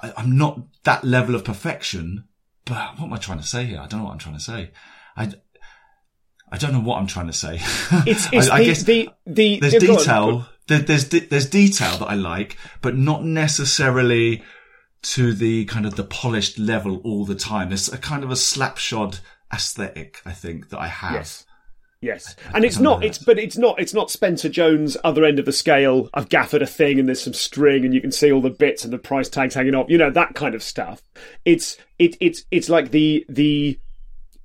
I, I'm not that level of perfection, but what am I trying to say here? I don't know what I'm trying to say. I, I don't know what I'm trying to say. It's, <laughs> it's I, I the, guess the, the, there's detail. There, there's there's detail that I like, but not necessarily to the kind of the polished level all the time. There's a kind of a slapshod aesthetic, I think, that I have. Yes. Yes, and it's not. It's but it's not. It's not Spencer Jones other end of the scale. I've gaffered a thing, and there's some string, and you can see all the bits and the price tags hanging off. You know that kind of stuff. It's it it's it's like the the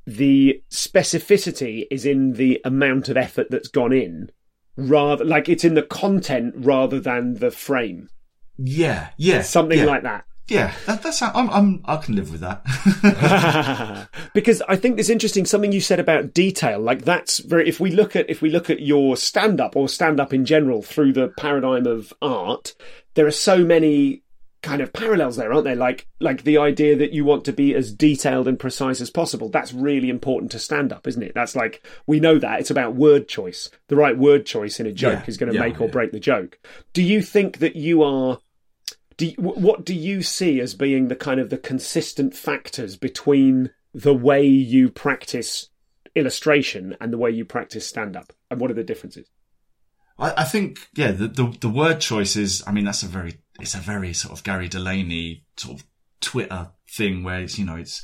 the specificity is in the amount of effort that's gone in, rather like it's in the content rather than the frame. Yeah, yeah, Something yeah. like that. Yeah, that, that's I'm, I'm I can live with that. <laughs> because I think it's interesting something you said about detail. Like that's very. If we look at if we look at your stand up or stand up in general through the paradigm of art, there are so many kind of parallels there, aren't there? Like like the idea that you want to be as detailed and precise as possible. That's really important to stand up, isn't it? That's like we know that it's about word choice. The right word choice in a joke Yeah, is going to yeah, make or yeah. break the joke. Do you think that you are do you, what do you see as being the kind of the consistent factors between the way you practice illustration and the way you practice stand up and what are the differences I, I think, yeah, the, the the word choice is. I mean, that's a very it's a very sort of Gary Delaney sort of Twitter thing where it's you know it's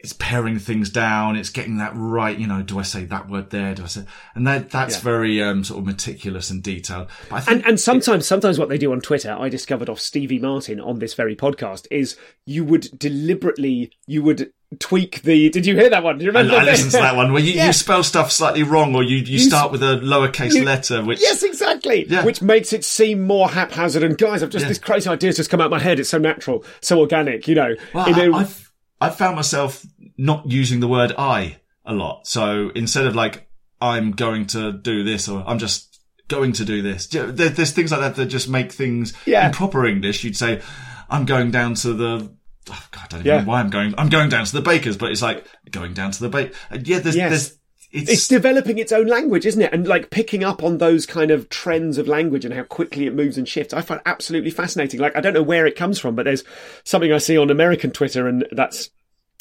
it's paring things down. It's getting that right. You know, do I say that word there? Do I say? And that that's Yeah. very um, sort of meticulous and detailed. But I think and and sometimes sometimes what they do on twitter i discovered off stevie martin on this very podcast is you would deliberately you would tweak the did you hear that one do you I, remember I listened to that one where you, Yeah. you spell stuff slightly wrong, or you you, start with a lowercase you- letter, which Yes, exactly. Yeah. Which makes it seem more haphazard. And guys, I've just this crazy idea's just come out of my head. It's so natural, so organic. You know, Well, In a- I, I've I've found myself not using the word I a lot. So instead of like I'm going to do this or I'm just going to do this, do you know, there, there's things like that that just make things Yeah. in proper English. You'd say I'm going down to the. Oh God, I don't even Yeah. know why I'm going. I'm going down to the baker's, but it's like going down to the bake. Yeah, there's, Yes. there's, it's, it's developing its own language, isn't it? And like picking up on those kind of trends of language and how quickly it moves and shifts. I find absolutely fascinating. Like I don't know where it comes from, but there's something I see on American Twitter, and that's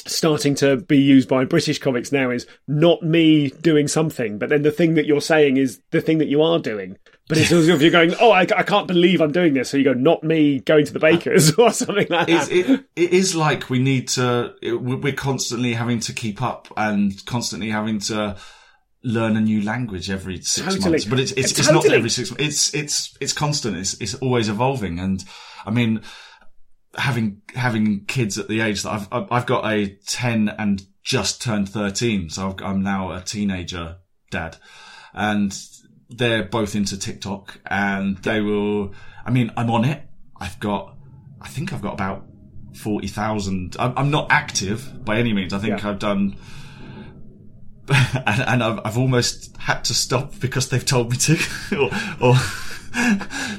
starting to be used by British comics now. Is not me doing something, but then the thing that you're saying is the thing that you are doing. But it's <laughs> as if you're going, oh, I, I can't believe I'm doing this. So you go, not me going to the baker's <laughs> or something like that. it, it is like we need to, it, we're constantly having to keep up and constantly having to learn a new language every six Totally. months. But it's, it's, it's not every six months. It's, it's, it's constant. It's, it's always evolving. And I mean, having, having kids at the age that I've, I've- got a 10 and just turned 13. So I've, I'm now a teenager dad and they're both into TikTok and they will, I mean, I'm on it. I've got, I think I've got about 40,000. I'm, I'm not active by any means. I think Yeah. I've done, <laughs> and, and I've, I've almost had to stop because they've told me to, <laughs> or, or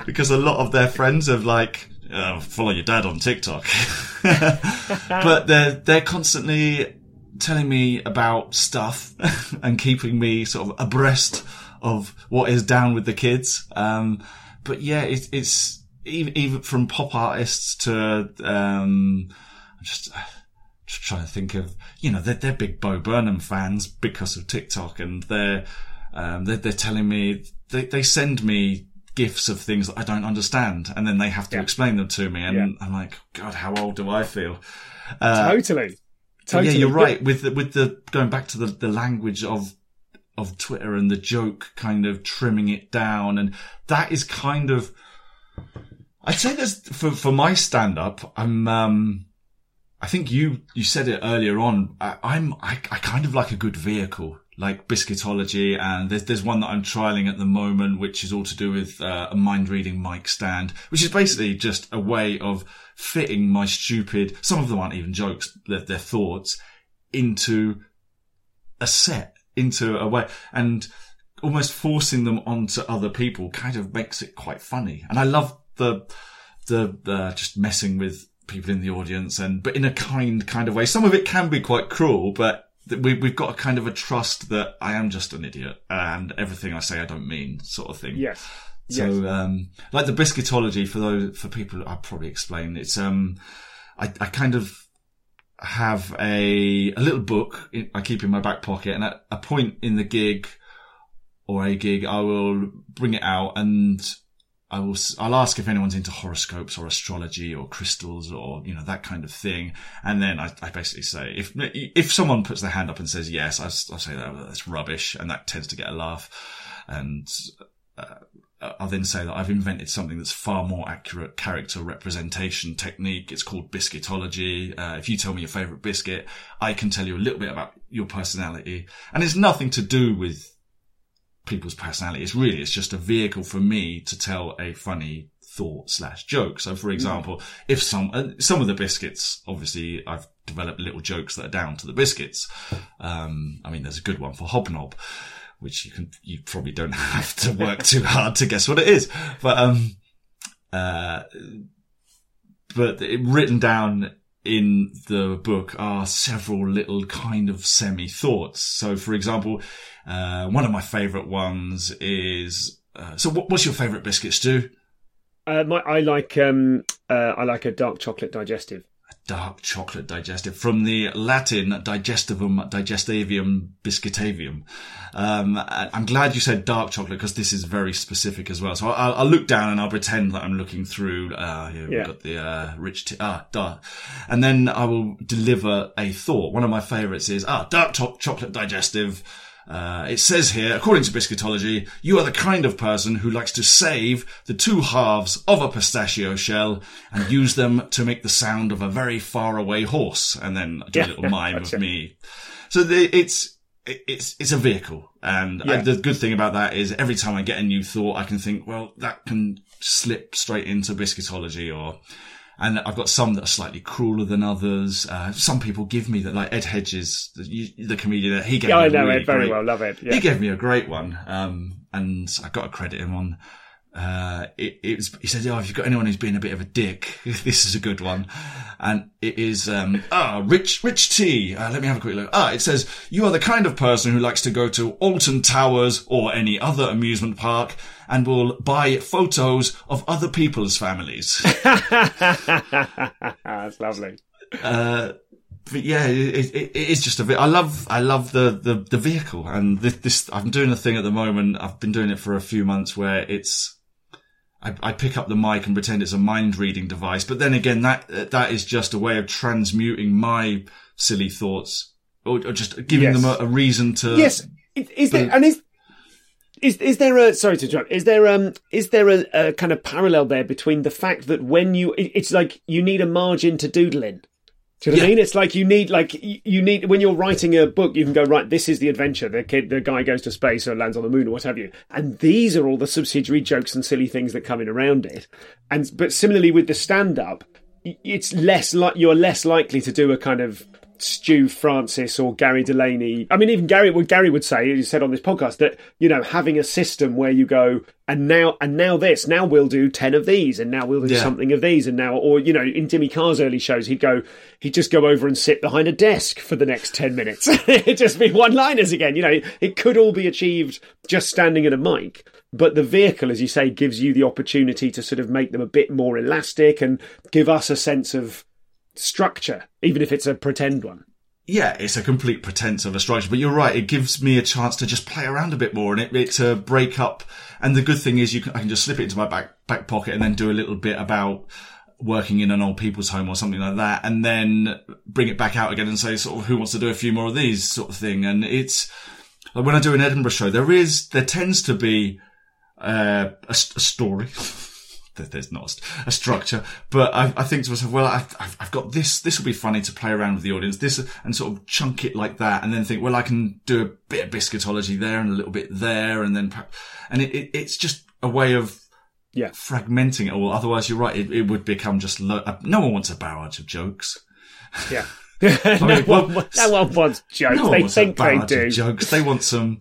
<laughs> because a lot of their friends have like, uh, follow your dad on TikTok. <laughs> but they're, they're constantly telling me about stuff <laughs> and keeping me sort of abreast of what is down with the kids. Um, but yeah, it, it's even, even from pop artists to, um, I'm just, just trying to think of, you know, they're, they're big Bo Burnham fans because of TikTok and they're, um, they're, they're telling me, they, they send me gifs of things that I don't understand and then they have to Yeah. explain them to me. And Yeah. I'm like, God, how old do I feel? Uh, totally. Totally. yeah, you're right. With the, with the going back to the, the language of of Twitter and the joke, kind of trimming it down, and that is kind of. I'd say there's for for my stand up. I'm. um I think you you said it earlier on. I, I'm I, I kind of like a good vehicle, like Biscuitology, and there's there's one that I'm trialing at the moment, which is all to do with uh, a mind reading mic stand, which is basically just a way of fitting my stupid. Some of them aren't even jokes; they're, they're thoughts into a set, into a way, and almost forcing them onto other people kind of makes it quite funny. And I love the the uh, just messing with people in the audience and but in a kind kind of way some of it can be quite cruel but we, we've got a kind of a trust that i am just an idiot and everything i say i don't mean sort of thing Yes. so yes. um like the biscuitology for those for people i'll probably explain it's um i, I kind of have a a little book i keep in my back pocket and at a point in the gig or a gig i will bring it out and I will, I'll ask if anyone's into horoscopes or astrology or crystals or, you know, that kind of thing. And then I, I basically say, if, if someone puts their hand up and says yes, I, will say that that's rubbish. And that tends to get a laugh. And, uh, I'll then say that I've invented something that's far more accurate character representation technique. It's called biscuitology. Uh, if you tell me your favorite biscuit, I can tell you a little bit about your personality. And it's nothing to do with people's personality. It's really, it's just a vehicle for me to tell a funny thought slash joke. So for example, if some, uh, some of the biscuits, obviously I've developed little jokes that are down to the biscuits. Um, I mean, there's a good one for Hobnob, which you can, you probably don't <laughs> have to work too hard to guess what it is. But, um, uh, but it, written down in the book are several little kind of semi thoughts. So, for example, uh, one of my favorite ones is, uh, so what, what's your favorite biscuit, Stu? Uh, my, I like um, uh, I like a dark chocolate digestive. Dark chocolate digestive from the Latin digestivum digestavium biscuitavium. Um, I'm glad you said dark chocolate because this is very specific as well. So I'll, I'll look down and I'll pretend that I'm looking through. Uh, here Yeah. we've got the uh, rich tea. Ah, dark. And then I will deliver a thought. One of my favorites is ah, dark to- chocolate digestive. Uh, it says here, according to Biscuitology, you are the kind of person who likes to save the two halves of a pistachio shell and use them to make the sound of a very far away horse. And then do a Yeah, little mime gotcha. of me. So the, it's, it's, it's a vehicle. And I- the good thing about that is every time I get a new thought, I can think, well, that can slip straight into Biscuitology or, and I've got some that are slightly crueler than others. Uh, some people give me that, like Ed Hedges, the, the comedian, he gave Yeah, me I know really it very great- well. Love it. Yeah. he gave me a great one, um, and I got to credit him on. Uh, it, it was, he said, "Oh, if you've got anyone who's been a bit of a dick, <laughs> this is a good one." And it is, um, ah, Rich, Rich T. Uh, let me have a quick look. Ah, it says, "You are the kind of person who likes to go to Alton Towers or any other amusement park and will buy photos of other people's families." <laughs> That's lovely. uh, but yeah, it, it, it is just a bit. I love, I love the, the, the vehicle and this, this, I'm doing a thing at the moment. I've been doing it for a few months where it's, I, I pick up the mic and pretend it's a mind reading device. But then again, that, that is just a way of transmuting my silly thoughts or, or just giving Yes. them a, a reason to. Yes. Is, is there and is is is there a sorry to interrupt? Is there um is there a, a kind of parallel there between the fact that when you it- it's like you need a margin to doodle in. Do you know what I mean? It's like you need like you need when you're writing a book, you can go right. This is the adventure. The kid, the guy goes to space or lands on the moon or what have you. And these are all the subsidiary jokes and silly things that come in around it. And but similarly with the stand up, it's less like you're less likely to do a kind of Stu Francis or Gary Delaney. I mean, even Gary, what Gary would say, he said on this podcast that you know having a system where you go and now and now this, now we'll do ten of these, and now we'll do Yeah. something of these, and now or you know in Jimmy Carr's early shows, he'd go, he'd just go over and sit behind a desk for the next ten minutes. <laughs> It'd just be one liners again. You know, it could all be achieved just standing at a mic. But the vehicle, as you say, gives you the opportunity to sort of make them a bit more elastic and give us a sense of structure, even if it's a pretend one. yeah, it's a complete pretense of a structure, but you're right. It gives me a chance to just play around a bit more and it, it to break up. And the good thing is you can, I can just slip it into my back, back pocket and then do a little bit about working in an old people's home or something like that. And then bring it back out again and say sort of who wants to do a few more of these sort of thing. And it's like when I do an Edinburgh show, there is, there tends to be, uh, a, a story. <laughs> There- There's not a structure, but I, I think to myself, well, I've, I've, got this. This will be funny to play around with the audience. This and sort of chunk it like that, and then think, well, I can do a bit of biscuitology there and a little bit there, and then and it, it, it's just a way of Yeah. fragmenting it all. Otherwise, you're right. It, it would become just lo- no one wants a barrage of jokes. Yeah. <laughs> <laughs> mean, no, well, one, no one wants jokes. No they think they do. jokes. They want some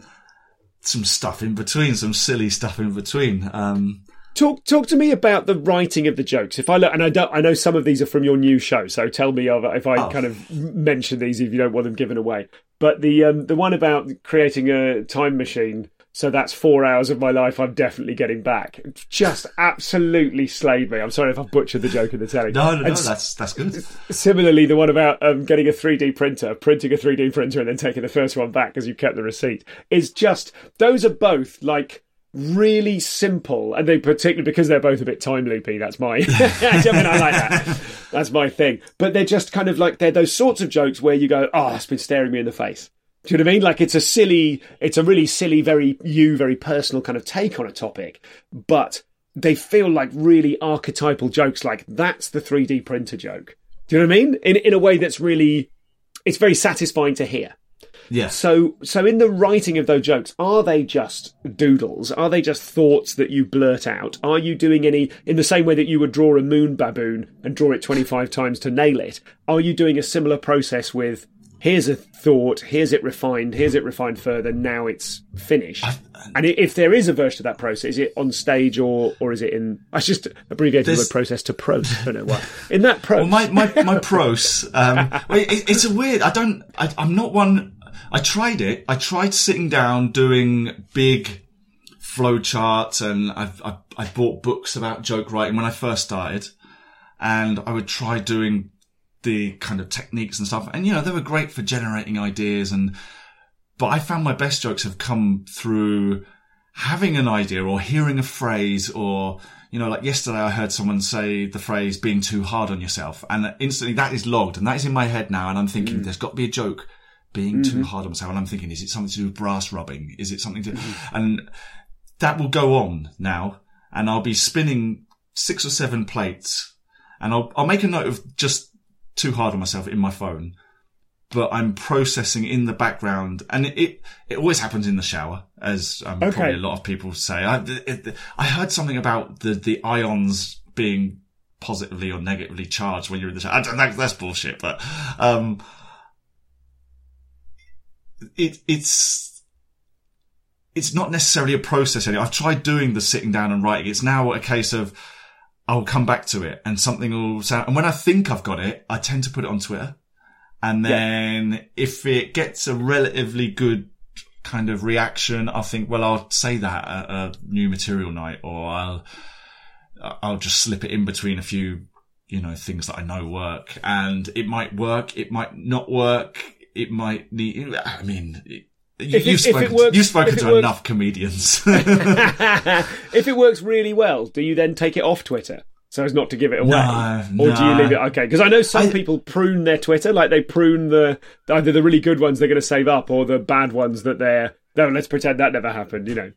some stuff in between, some silly stuff in between. Um, Talk talk to me about the writing of the jokes. If I look, and I don't, I know some of these are from your new show, so tell me of- if I Oh. kind of mention these if you don't want them given away. But the um, the one about creating a time machine, so that's four hours of my life I'm definitely getting back. Just absolutely slayed me. I'm sorry if I've butchered the joke in the telly. no, no, no, s- that's that's good. Similarly, the one about um, getting a 3D printer, printing a 3D printer, and then taking the first one back because you kept the receipt is just those are both like really simple, and they particularly because they're both a bit time loopy. That's my, <laughs> I mean, I like that. That's my thing. But they're just kind of like they're those sorts of jokes where you go, ah, "Oh, it's been staring me in the face." Do you know what I mean? Like it's a silly, it's a really silly, very you, very personal kind of take on a topic, but they feel like really archetypal jokes. Like that's the 3D printer joke. Do you know what I mean? In in a way that's really, it's very satisfying to hear. Yeah. So, so in the writing of those jokes, are they just doodles? Are they just thoughts that you blurt out? Are you doing any, in the same way that you would draw a moon baboon and draw it 25 times to nail it? Are you doing a similar process with, here's a thought, here's it refined, here's it refined further, now it's finished? and i- if there is a version of that process, is it on stage or, or is it in, I just abbreviated the word process to prose. I don't know what. In that prose. Well, my my my pros. Um, <laughs> it, it's a weird. I don't. I, I'm not one. I tried it. I tried sitting down doing big flow charts, and I've, I I bought books about joke writing when I first started, and I would try doing the kind of techniques and stuff, and you know they were great for generating ideas, and but I found my best jokes have come through having an idea or hearing a phrase or you know like yesterday i heard someone say the phrase being too hard on yourself. And instantly that is logged and that is in my head now and i'm thinking mm. there's got to be a joke being too hard on myself and i'm thinking is it something to do with brass rubbing is it something to and that will go on now and i'll be spinning six or seven plates and i'll i'll make a note of just too hard on myself in my phone but I'm processing in the background, and it it, it always happens in the shower, as um, Okay. probably a lot of people say. I it, I heard something about the the ions being positively or negatively charged when you're in the shower. I don't know, that's bullshit, but um, it it's it's not necessarily a process anymore. I've tried doing the sitting down and writing. It's now a case of I'll come back to it and something will sound. And when I think I've got it, I tend to put it on Twitter. And then if it gets a relatively good kind of reaction, I'll think, well, I'll say that at a new material night or I'll, I'll just slip it in between a few, you know, things that I know work and it might work. It might not work. It might need, I mean, it, you, it- you've spoken, works- you've spoken if it to works- enough comedians. <laughs> <laughs> if it works really well, do you then take it off Twitter so as not to give it away, No, or do you leave it? Okay, because I know some I- people prune their Twitter, like they prune the either the really good ones they're going to save up, or the bad ones that they're. No, let's pretend that never happened. You know.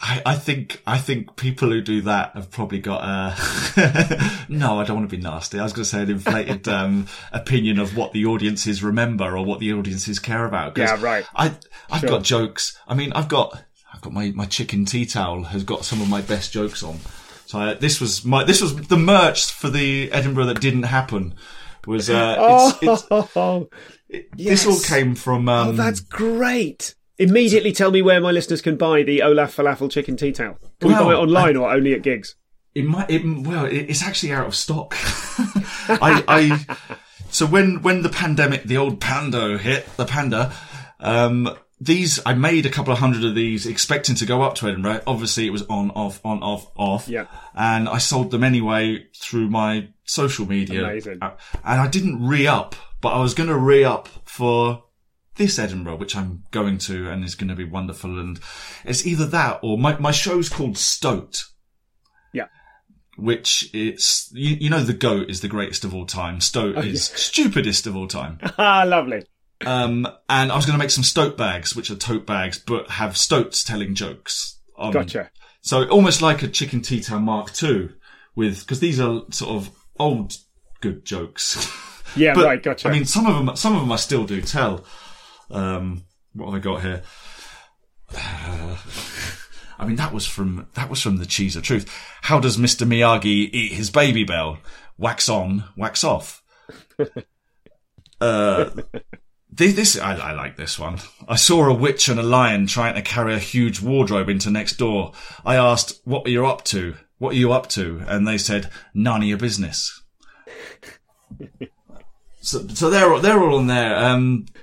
I, I think I think people who do that have probably got a <laughs> no. I don't want to be nasty. I was going to say an inflated <laughs> um, opinion of what the audiences remember or what the audiences care about. Yeah, right. I I've Sure. got jokes. I mean, I've got I've got my, my chicken tea towel has got some of my best jokes on. So I, this was my this was the merch for the Edinburgh that didn't happen. Was uh, it's, it's, <laughs> Oh, it, this all came from um, oh, that's great. Immediately tell me where my listeners can buy the Olaf Falafel Chicken Tea Towel. Can we buy it online or only at gigs? It might. It, well, it, it's actually out of stock. <laughs> I, I. So when when the pandemic, the old pando hit, the panda. Um, these I made a couple of hundred of these, expecting to go up to Edinburgh. Obviously, it was on, off, on, off, off. Yeah. And I sold them anyway through my social media. Amazing. Uh, And I didn't re up, but I was going to re up for this Edinburgh, which I'm going to, and is going to be wonderful. And it's either that or my my show's called Stoat Yeah. which it's you, you know the goat is the greatest of all time. Stoat is stupidest of all time. <laughs> Ah, lovely. Um, and I was going to make some stoat bags, which are tote bags, but have stoats telling jokes. On, Gotcha. So almost like a chicken tea town Mark II, with because these are sort of old good jokes. <laughs> Yeah, but, right. Gotcha. I mean, some of them, some of them I still do tell. Um, what have I got here? <sighs> I mean, that was from that was from the Cheese of Truth. How does Mister Miyagi eat his Babybel? Wax on, wax off. <laughs> uh, this, this I, I like this one. I saw a witch and a lion trying to carry a huge wardrobe into next door. I asked, "What are you up to? What are you up to?" And they said, "None of your business." <laughs> so, so they're all- they're all on there. Um, uh,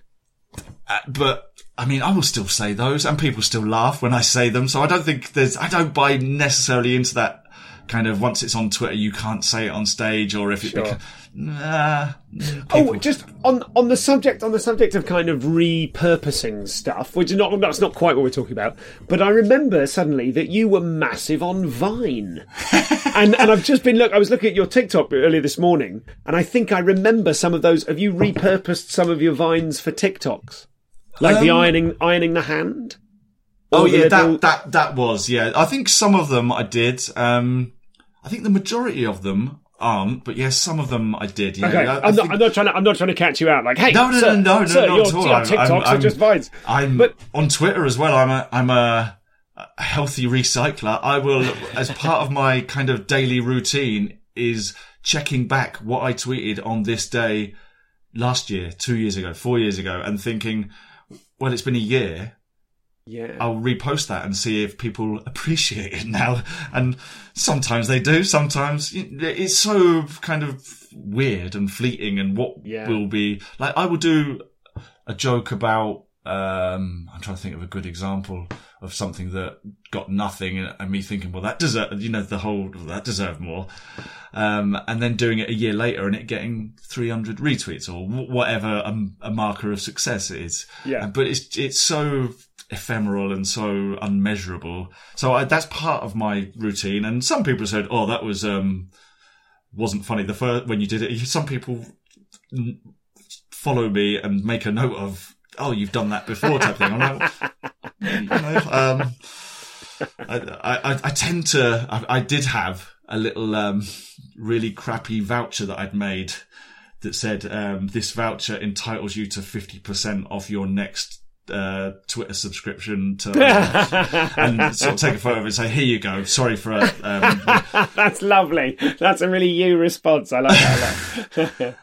Uh, but I mean, I will still say those, and people still laugh when I say them. So I don't think there's, I don't buy necessarily into that kind of once it's on Twitter, you can't say it on stage, or if it Sure. beca- nah, mm, Oh, just on on the subject on the subject of kind of repurposing stuff, which is not that's not quite what we're talking about. But I remember suddenly that you were massive on Vine, <laughs> and and I've just been look. I was looking at your TikTok earlier this morning, and I think I remember some of those. Have you repurposed some of your vines for TikToks, like the Um, ironing ironing the hand? Oh the yeah, little- that that that was yeah. I think some of them I did. Um, I think the majority of them aren't, but yes, some of them I did. Yeah, Okay, I, I I'm, not, think- I'm not trying to. I'm not trying to catch you out. Like, hey, No, no, sir, no, no, sir, no, not at all. your TikToks I'm- are just vines. I'm But- on Twitter as well. I'm a I'm a, a healthy recycler. I will, as part of my kind of daily routine, is checking back what I tweeted on this day last year, two years ago, four years ago, and thinking, well, it's been a year. Yeah. I'll repost that and see if people appreciate it now. And sometimes they do. Sometimes it's so kind of weird and fleeting. And what Yeah. will be like, I will do a joke about. Um, I'm trying to think of a good example of something that got nothing, and, me thinking, well, that deserved, you know, the whole that deserved more. Um, and then doing it a year later and it getting 300 retweets or wh- whatever a, a marker of success is. Yeah. But it's it's so ephemeral and so unmeasurable. So I, that's part of my routine. And some people said, "Oh, that was um wasn't funny the first when you did it." Some people follow me and make a note of, "Oh, you've done that before," type thing. I'm like, you know, um, I, I, I- tend to. I, I did have a little um really crappy voucher that I'd made that said um, this voucher entitles you to 50% off your next uh, Twitter subscription to <laughs> and sort of take a photo of it and say, here you go. Sorry for uh, um, <laughs> That's lovely. That's a really you response. I like that a lot.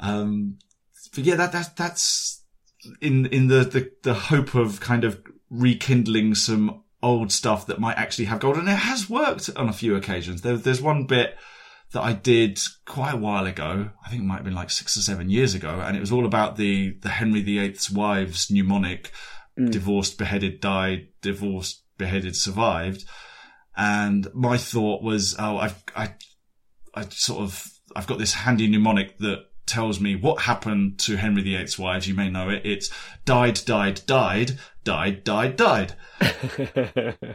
<laughs> um but yeah, that, that that's in in the, the the hope of kind of rekindling some old stuff that might actually have gold, and it has worked on a few occasions. There, there's one bit that I did quite a while ago. I think it might have been like six or seven years ago, and it was all about the the Henry VIII's wives mnemonic: mm. divorced, beheaded, died, divorced, beheaded, survived. And my thought was, oh, I've I I sort of I've got this handy mnemonic that tells me what happened to Henry VIII's wives. You may know it. It's died, died, died, died, died, died. <laughs>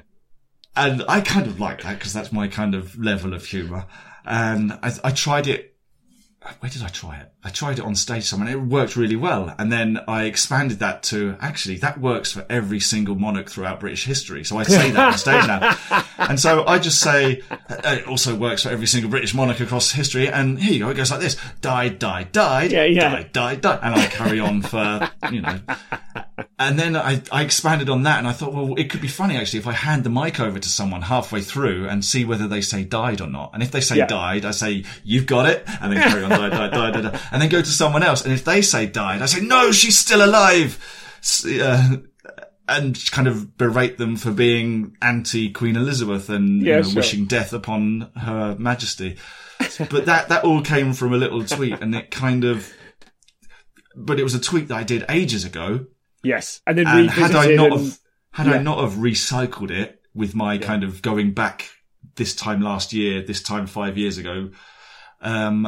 and I kind of like that because that's my kind of level of humour. And I, I tried it. Where did I try it? I tried it on stage somewhere and it worked really well. And then I expanded that to actually that works for every single monarch throughout British history. So I say that on stage now. <laughs> And so I just say uh, it also works for every single British monarch across history. And here you go. It goes like this: died, died, died, Yeah, yeah. died, died, died. And I carry on for you know. And then I, I expanded on that and I thought, well, it could be funny actually if I hand the mic over to someone halfway through and see whether they say died or not. And if they say Yeah. died, I say, you've got it. And then carry on, died, died, died, died, died. And then go to someone else. And if they say died, I say, no, she's still alive. Uh, and kind of berate them for being anti Queen Elizabeth and you know, sure. wishing death upon her majesty. but that, that all came from a little tweet and it kind of, but it was a tweet that I did ages ago. yes, and then And had I not and- have, had I not have recycled it with my kind of going back this time last year, this time five years ago, um,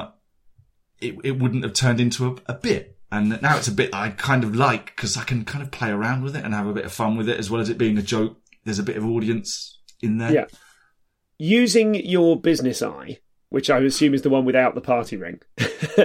it, it wouldn't have turned into a, a bit. And now it's a bit I kind of like because I can kind of play around with it and have a bit of fun with it as well as it being a joke. There's a bit of audience in there. Yeah. using your business eye, which I assume is the one without the party ring.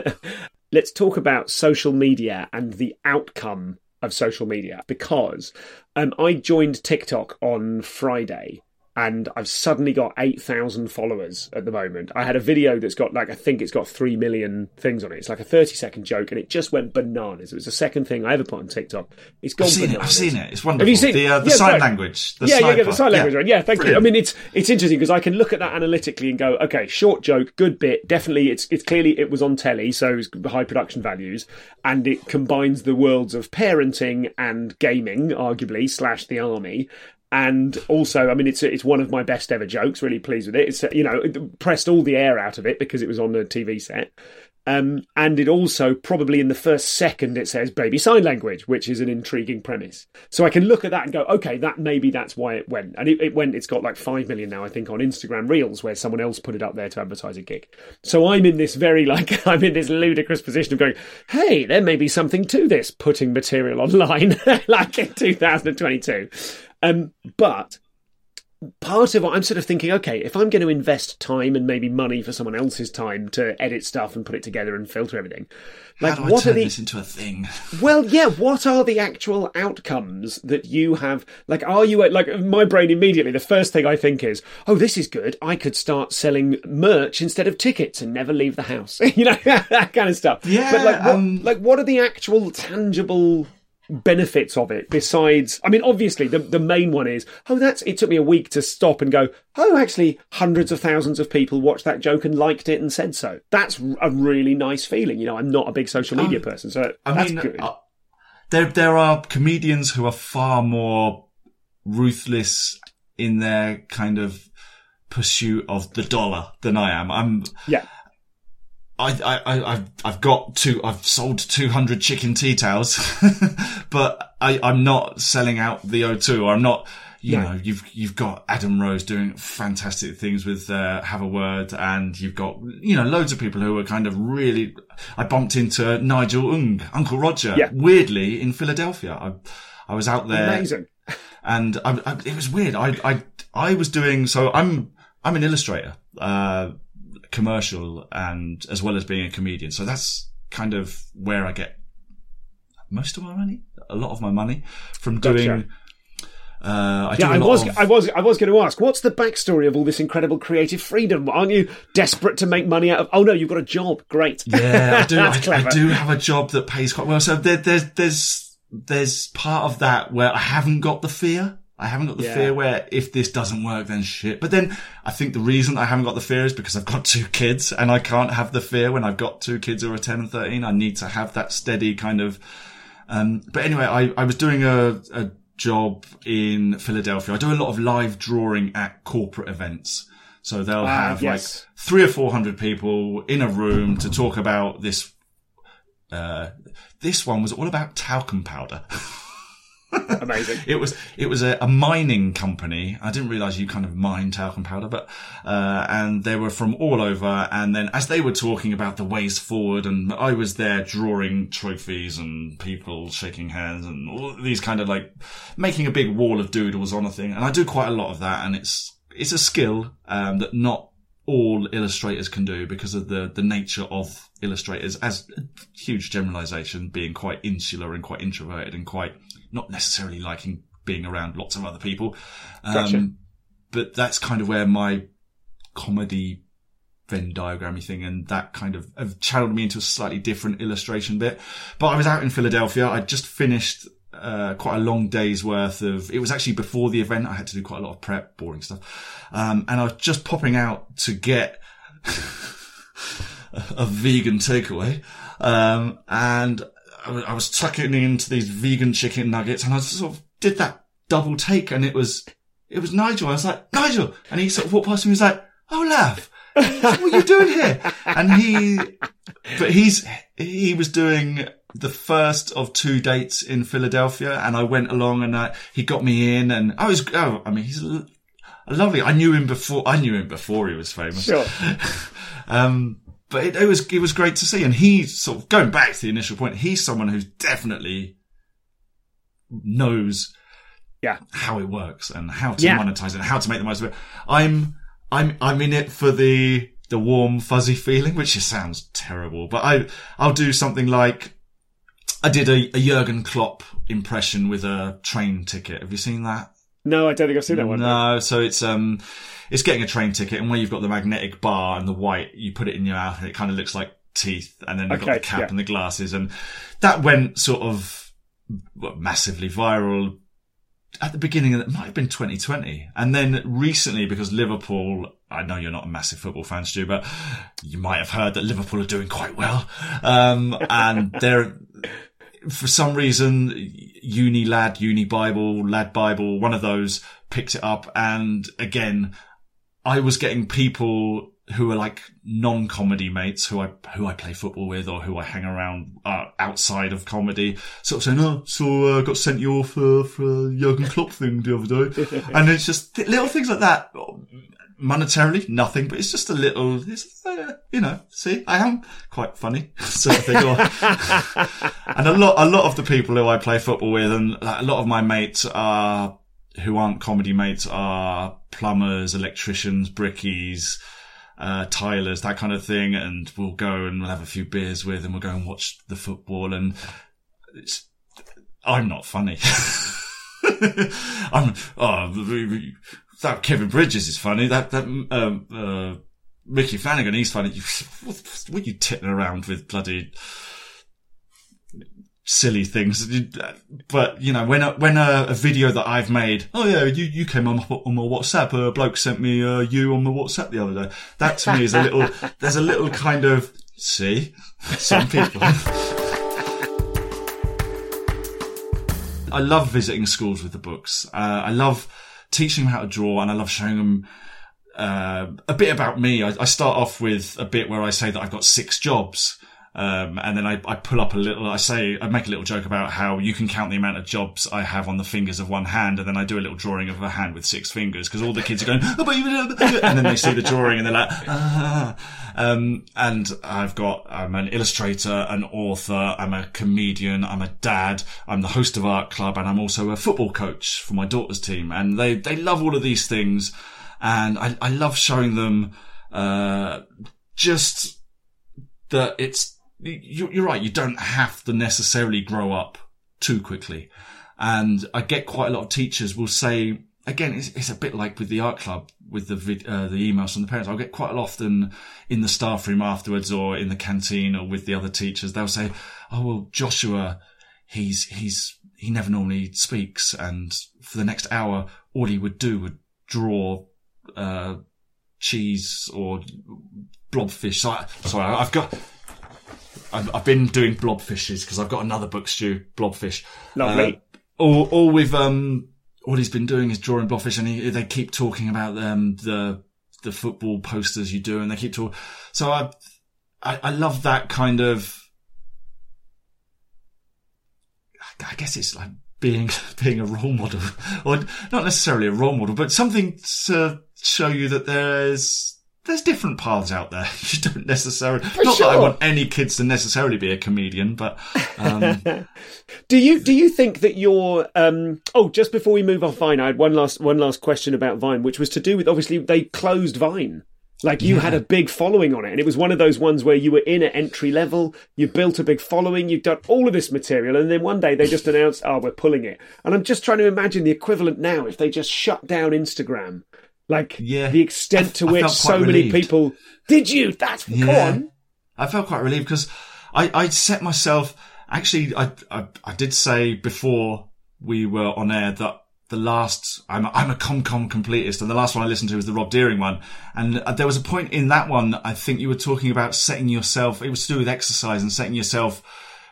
<laughs> Let's talk about social media and the outcome of social media because um, I joined TikTok on Friday. And I've suddenly got 8,000 followers at the moment. I had a video that's got like, I think it's got 3 million things on it. It's like a 30 second joke and it just went bananas. It was the second thing I ever put on TikTok. It's gone I've seen it. I've seen it. It's wonderful. Have you seen the uh, the Yeah, sign great. language? The yeah, yeah, yeah, the sign language Yeah. one. Yeah, thank Brilliant. you. I mean, it's it's interesting because I can look at that analytically and go, okay, short joke, good bit. Definitely, it's it's clearly it was on telly, so it's high production values, and it combines the worlds of parenting and gaming, arguably slash the army. And also, I mean, it's it's one of my best ever jokes. Really pleased with it. It's you know it pressed all the air out of it because it was on a TV set. Um, and it also probably in the first second it says baby sign language, which is an intriguing premise. So I can look at that and go, okay, that maybe that's why it went. And it, it went. It's got like five million now, I think, on Instagram Reels, where someone else put it up there to advertise a gig. So I'm in this very like <laughs> I'm in this ludicrous position of going, hey, there may be something to this putting material online, <laughs> like in 2022. Um, but part of what I'm sort of thinking, okay, if I'm going to invest time and maybe money for someone else's time to edit stuff and put it together and filter everything, like How do I what turn are the this into a thing? <laughs> well, yeah, what are the actual outcomes that you have? Like, are you like my brain immediately? The first thing I think is, oh, this is good. I could start selling merch instead of tickets and never leave the house. <laughs> you know <laughs> that kind of stuff. Yeah, but like, what, um, like, what are the actual tangible? Benefits of it besides i mean obviously the the main one is oh that's it took me a week to stop and go oh actually hundreds of thousands of people watched that joke and liked it and said so. That's a really nice feeling. You know i'm not a big social media Um, person so I that's mean, good. uh, there there are comedians who are far more ruthless in their kind of pursuit of the dollar than I am. I'm yeah I, I, I, I've, I've got two, I've sold 200 chicken tea towels, <laughs> but I, I'm not selling out the O2 I'm not, you No. know, you've, you've got Adam Rose doing fantastic things with, uh, Have a Word and you've got, you know, loads of people who are kind of really, I bumped into Nigel Ng, Uncle Roger, Yeah. weirdly in Philadelphia. I, I was out there amazing and I, I, it was weird. I, I, I was doing so. I'm, I'm an illustrator, uh, commercial, and as well as being a comedian. So that's kind of where I get most of my money, a lot of my money from doing. Gotcha. Uh, I Yeah, I was, of- I was, I was going to ask, what's the backstory of all this incredible creative freedom? Aren't you desperate to make money out of? Oh no, you've got a job. Great. Yeah, I <laughs> do. I. I do have a job that pays quite well. So there, there's there's there's part of that where I haven't got the fear. I haven't got the Yeah. fear where if this doesn't work, then shit. But then I think the reason I haven't got the fear is because I've got <laughs> two kids and I can't have the fear when I've got two kids who are 10 and 13. I need to have that steady kind of, um, but anyway, I, I was doing a, a job in Philadelphia. I do a lot of live drawing at corporate events. So they'll Ah, have yes. like three or four hundred people in a room to talk about this. Uh, this one was all about talcum powder. <laughs> <laughs> Amazing. It was it was a, a mining company. I didn't realize you kind of mine talcum powder, but uh, and they were from all over. And then as they were talking about the ways forward, and I was there drawing trophies and people shaking hands and all these kind of like making a big wall of doodles on a thing. And I do quite a lot of that, and it's it's a skill um, that not all illustrators can do because of the the nature of illustrators as a huge generalization being quite insular and quite introverted and quite not necessarily liking being around lots of other people um, Gotcha. but that's kind of where my comedy Venn diagrammy thing and that kind of have channeled me into a slightly different illustration bit. But I was out in Philadelphia. I just finished uh, quite a long day's worth of. It was actually before the event. I had to do quite a lot of prep, boring stuff, um, and I was just popping out to get <laughs> a vegan takeaway, um, and I was- I was tucking into these vegan chicken nuggets, and I sort of did that double take, and it was it was Nigel. I was like Nigel, and he sort of walked past me. He was like, "Oh, laugh." what are you doing here? And he, but he's, he was doing the first of two dates in Philadelphia and I went along and I, he got me in and I was, oh, I mean, he's lovely, I knew him before, I knew him before he was famous. Sure. <laughs> Um, but it, it was, it was great to see. And he sort of going back to the initial point, he's someone who's definitely knows Yeah. how it works and how to Yeah. monetize it and how to make the most of it. I'm, I'm, I'm in it for the, the warm, fuzzy feeling, which just sounds terrible, but I, I'll do something like, I did a, a Jurgen Klopp impression with a train ticket. Have you seen that? No, I don't think I've seen that one. No, so it's um, it's getting a train ticket, and where you've got the magnetic bar and the white, you put it in your mouth, and it kind of looks like teeth, and then you've got the cap yeah. and the glasses, and that went sort of massively viral at the beginning of it might have been 2020, and then recently because Liverpool. I know you're not a massive football fan, Stu, but you might have heard that Liverpool are doing quite well, um, and they're for some reason, Uni Lad, Uni Bible, Lad Bible, one of those picked it up. And again, I was getting people who are like non-comedy mates who I who I play football with or who I hang around uh, outside of comedy, sort of saying, "Oh, so I uh, got sent you off uh, for a Jurgen Klopp thing the other day," <laughs> and it's just th- little things like that. Monetarily, nothing, but it's just a little, uh, you know, see, I am quite funny, <laughs> <laughs> and a lot, a lot of the people who I play football with and a lot of my mates are, who aren't comedy mates are plumbers, electricians, brickies, uh, tilers, that kind of thing. And we'll go and we'll have a few beers with and we'll go and watch the football. And it's, I'm not funny. <laughs> I'm, oh, that Kevin Bridges is funny. That, that, um, uh, Micky Flanagan, he's funny. what, what are you titting around with bloody, silly things. But you know, when a, when a, a, video that I've made, oh yeah, you, you came on on my WhatsApp. A bloke sent me uh, you on my WhatsApp the other day. That to me is a little. <laughs> there's a little kind of see some people. <laughs> I love visiting schools with the books. Uh, I love teaching them how to draw, and I love showing them. Uh, a bit about me. I, I start off with a bit where I say that I've got six jobs. Um, and then I, I pull up a little, I say, I make a little joke about how you can count the amount of jobs I have on the fingers of one hand. And then I do a little drawing of a hand with six fingers because all the kids are going, oh, and then they see the drawing and they're like, ah. Um, and I've got, I'm an illustrator, an author, I'm a comedian, I'm a dad, I'm the host of art club, and I'm also a football coach for my daughter's team. And they, they love all of these things. And I, I love showing them, uh, just that it's you're right. You don't have to necessarily grow up too quickly. And I get quite a lot of teachers will say, again, it's, it's a bit like with the art club, with the uh, the emails from the parents. I'll get quite often in the staff room afterwards or in the canteen or with the other teachers. They'll say, "Oh well, Joshua, he's he's he never normally speaks, and for the next hour, all he would do would draw uh, cheese or blobfish." So I, sorry, I've got I've, I've been doing blobfishes because I've got another book, Stu, blobfish. Lovely. Uh, all, all with um, all he's been doing is drawing blobfish, and he, they keep talking about um, the the football posters you do, and they keep talking. So I, I, I love that kind of. I guess it's like being <laughs> being a role model, or not necessarily a role model, but something to show you that there's there's different paths out there. <laughs> You don't necessarily. For not sure. that I want any kids to necessarily be a comedian, but. Um, <laughs> do you do you think that you're? Um, oh, just before we move off Vine, I had one last one last question about Vine, which was to do with obviously they closed Vine. Like you yeah. had a big following on it, and it was one of those ones where you were in at entry level, you built a big following, you've done all of this material, and then one day they just announced, "Oh, we're pulling it." And I'm just trying to imagine the equivalent now if they just shut down Instagram like yeah. the extent to I, which I so relieved. many people did you? That's yeah. go on. I felt quite relieved because I I set myself actually I, I I did say before we were on air that the last I'm a, I'm a ComCom completist, and the last one I listened to was the Rob Deering one. And uh, there was a point in that one I think you were talking about setting yourself. It was to do with exercise and setting yourself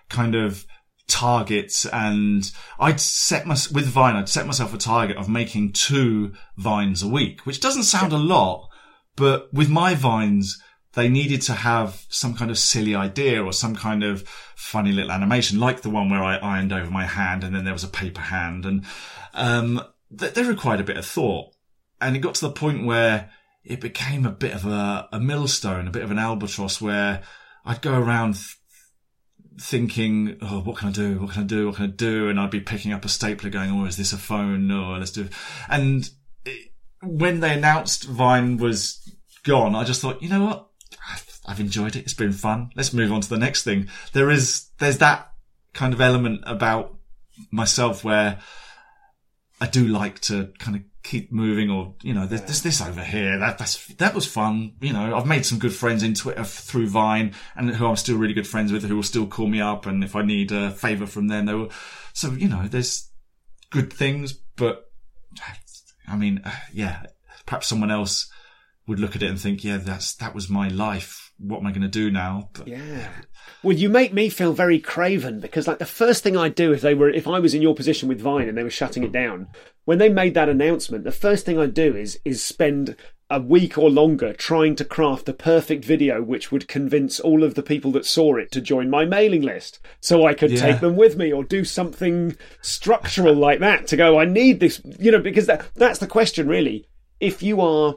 kind of targets and I'd set my, with Vine, I'd set myself a target of making two vines a week, which doesn't sound a lot, but with my vines, they needed to have some kind of silly idea or some kind of funny little animation, like the one where I ironed over my hand and then there was a paper hand and, um, they, they required a bit of thought. And it got to the point where it became a bit of a, a millstone, a bit of an albatross where I'd go around thinking, oh, what can I do? What can I do? What can I do? And I'd be picking up a stapler going, oh, is this a phone? No, let's do it. And it, when they announced Vine was gone, I just thought, you know what? I've enjoyed it. It's been fun. Let's move on to the next thing. There is, there's that kind of element about myself where I do like to kind of keep moving or, you know, there's, there's, this over here. That, that's, that was fun. You know, I've made some good friends in Twitter through Vine and who I'm still really good friends with who will still call me up. And if I need a favor from them, they will. So, you know, there's good things, but I mean, uh, yeah, perhaps someone else would look at it and think, yeah, that's, that was my life. What am I going to do now? But, yeah. <laughs> Well, you make me feel very craven because, like, the first thing I'd do if they were, if I was in your position with Vine and they were shutting it down, when they made that announcement, the first thing I'd do is is spend a week or longer trying to craft the perfect video which would convince all of the people that saw it to join my mailing list so I could Yeah. take them with me or do something structural like that to go, I need this, you know, because that, that's the question really. If you are, i- i-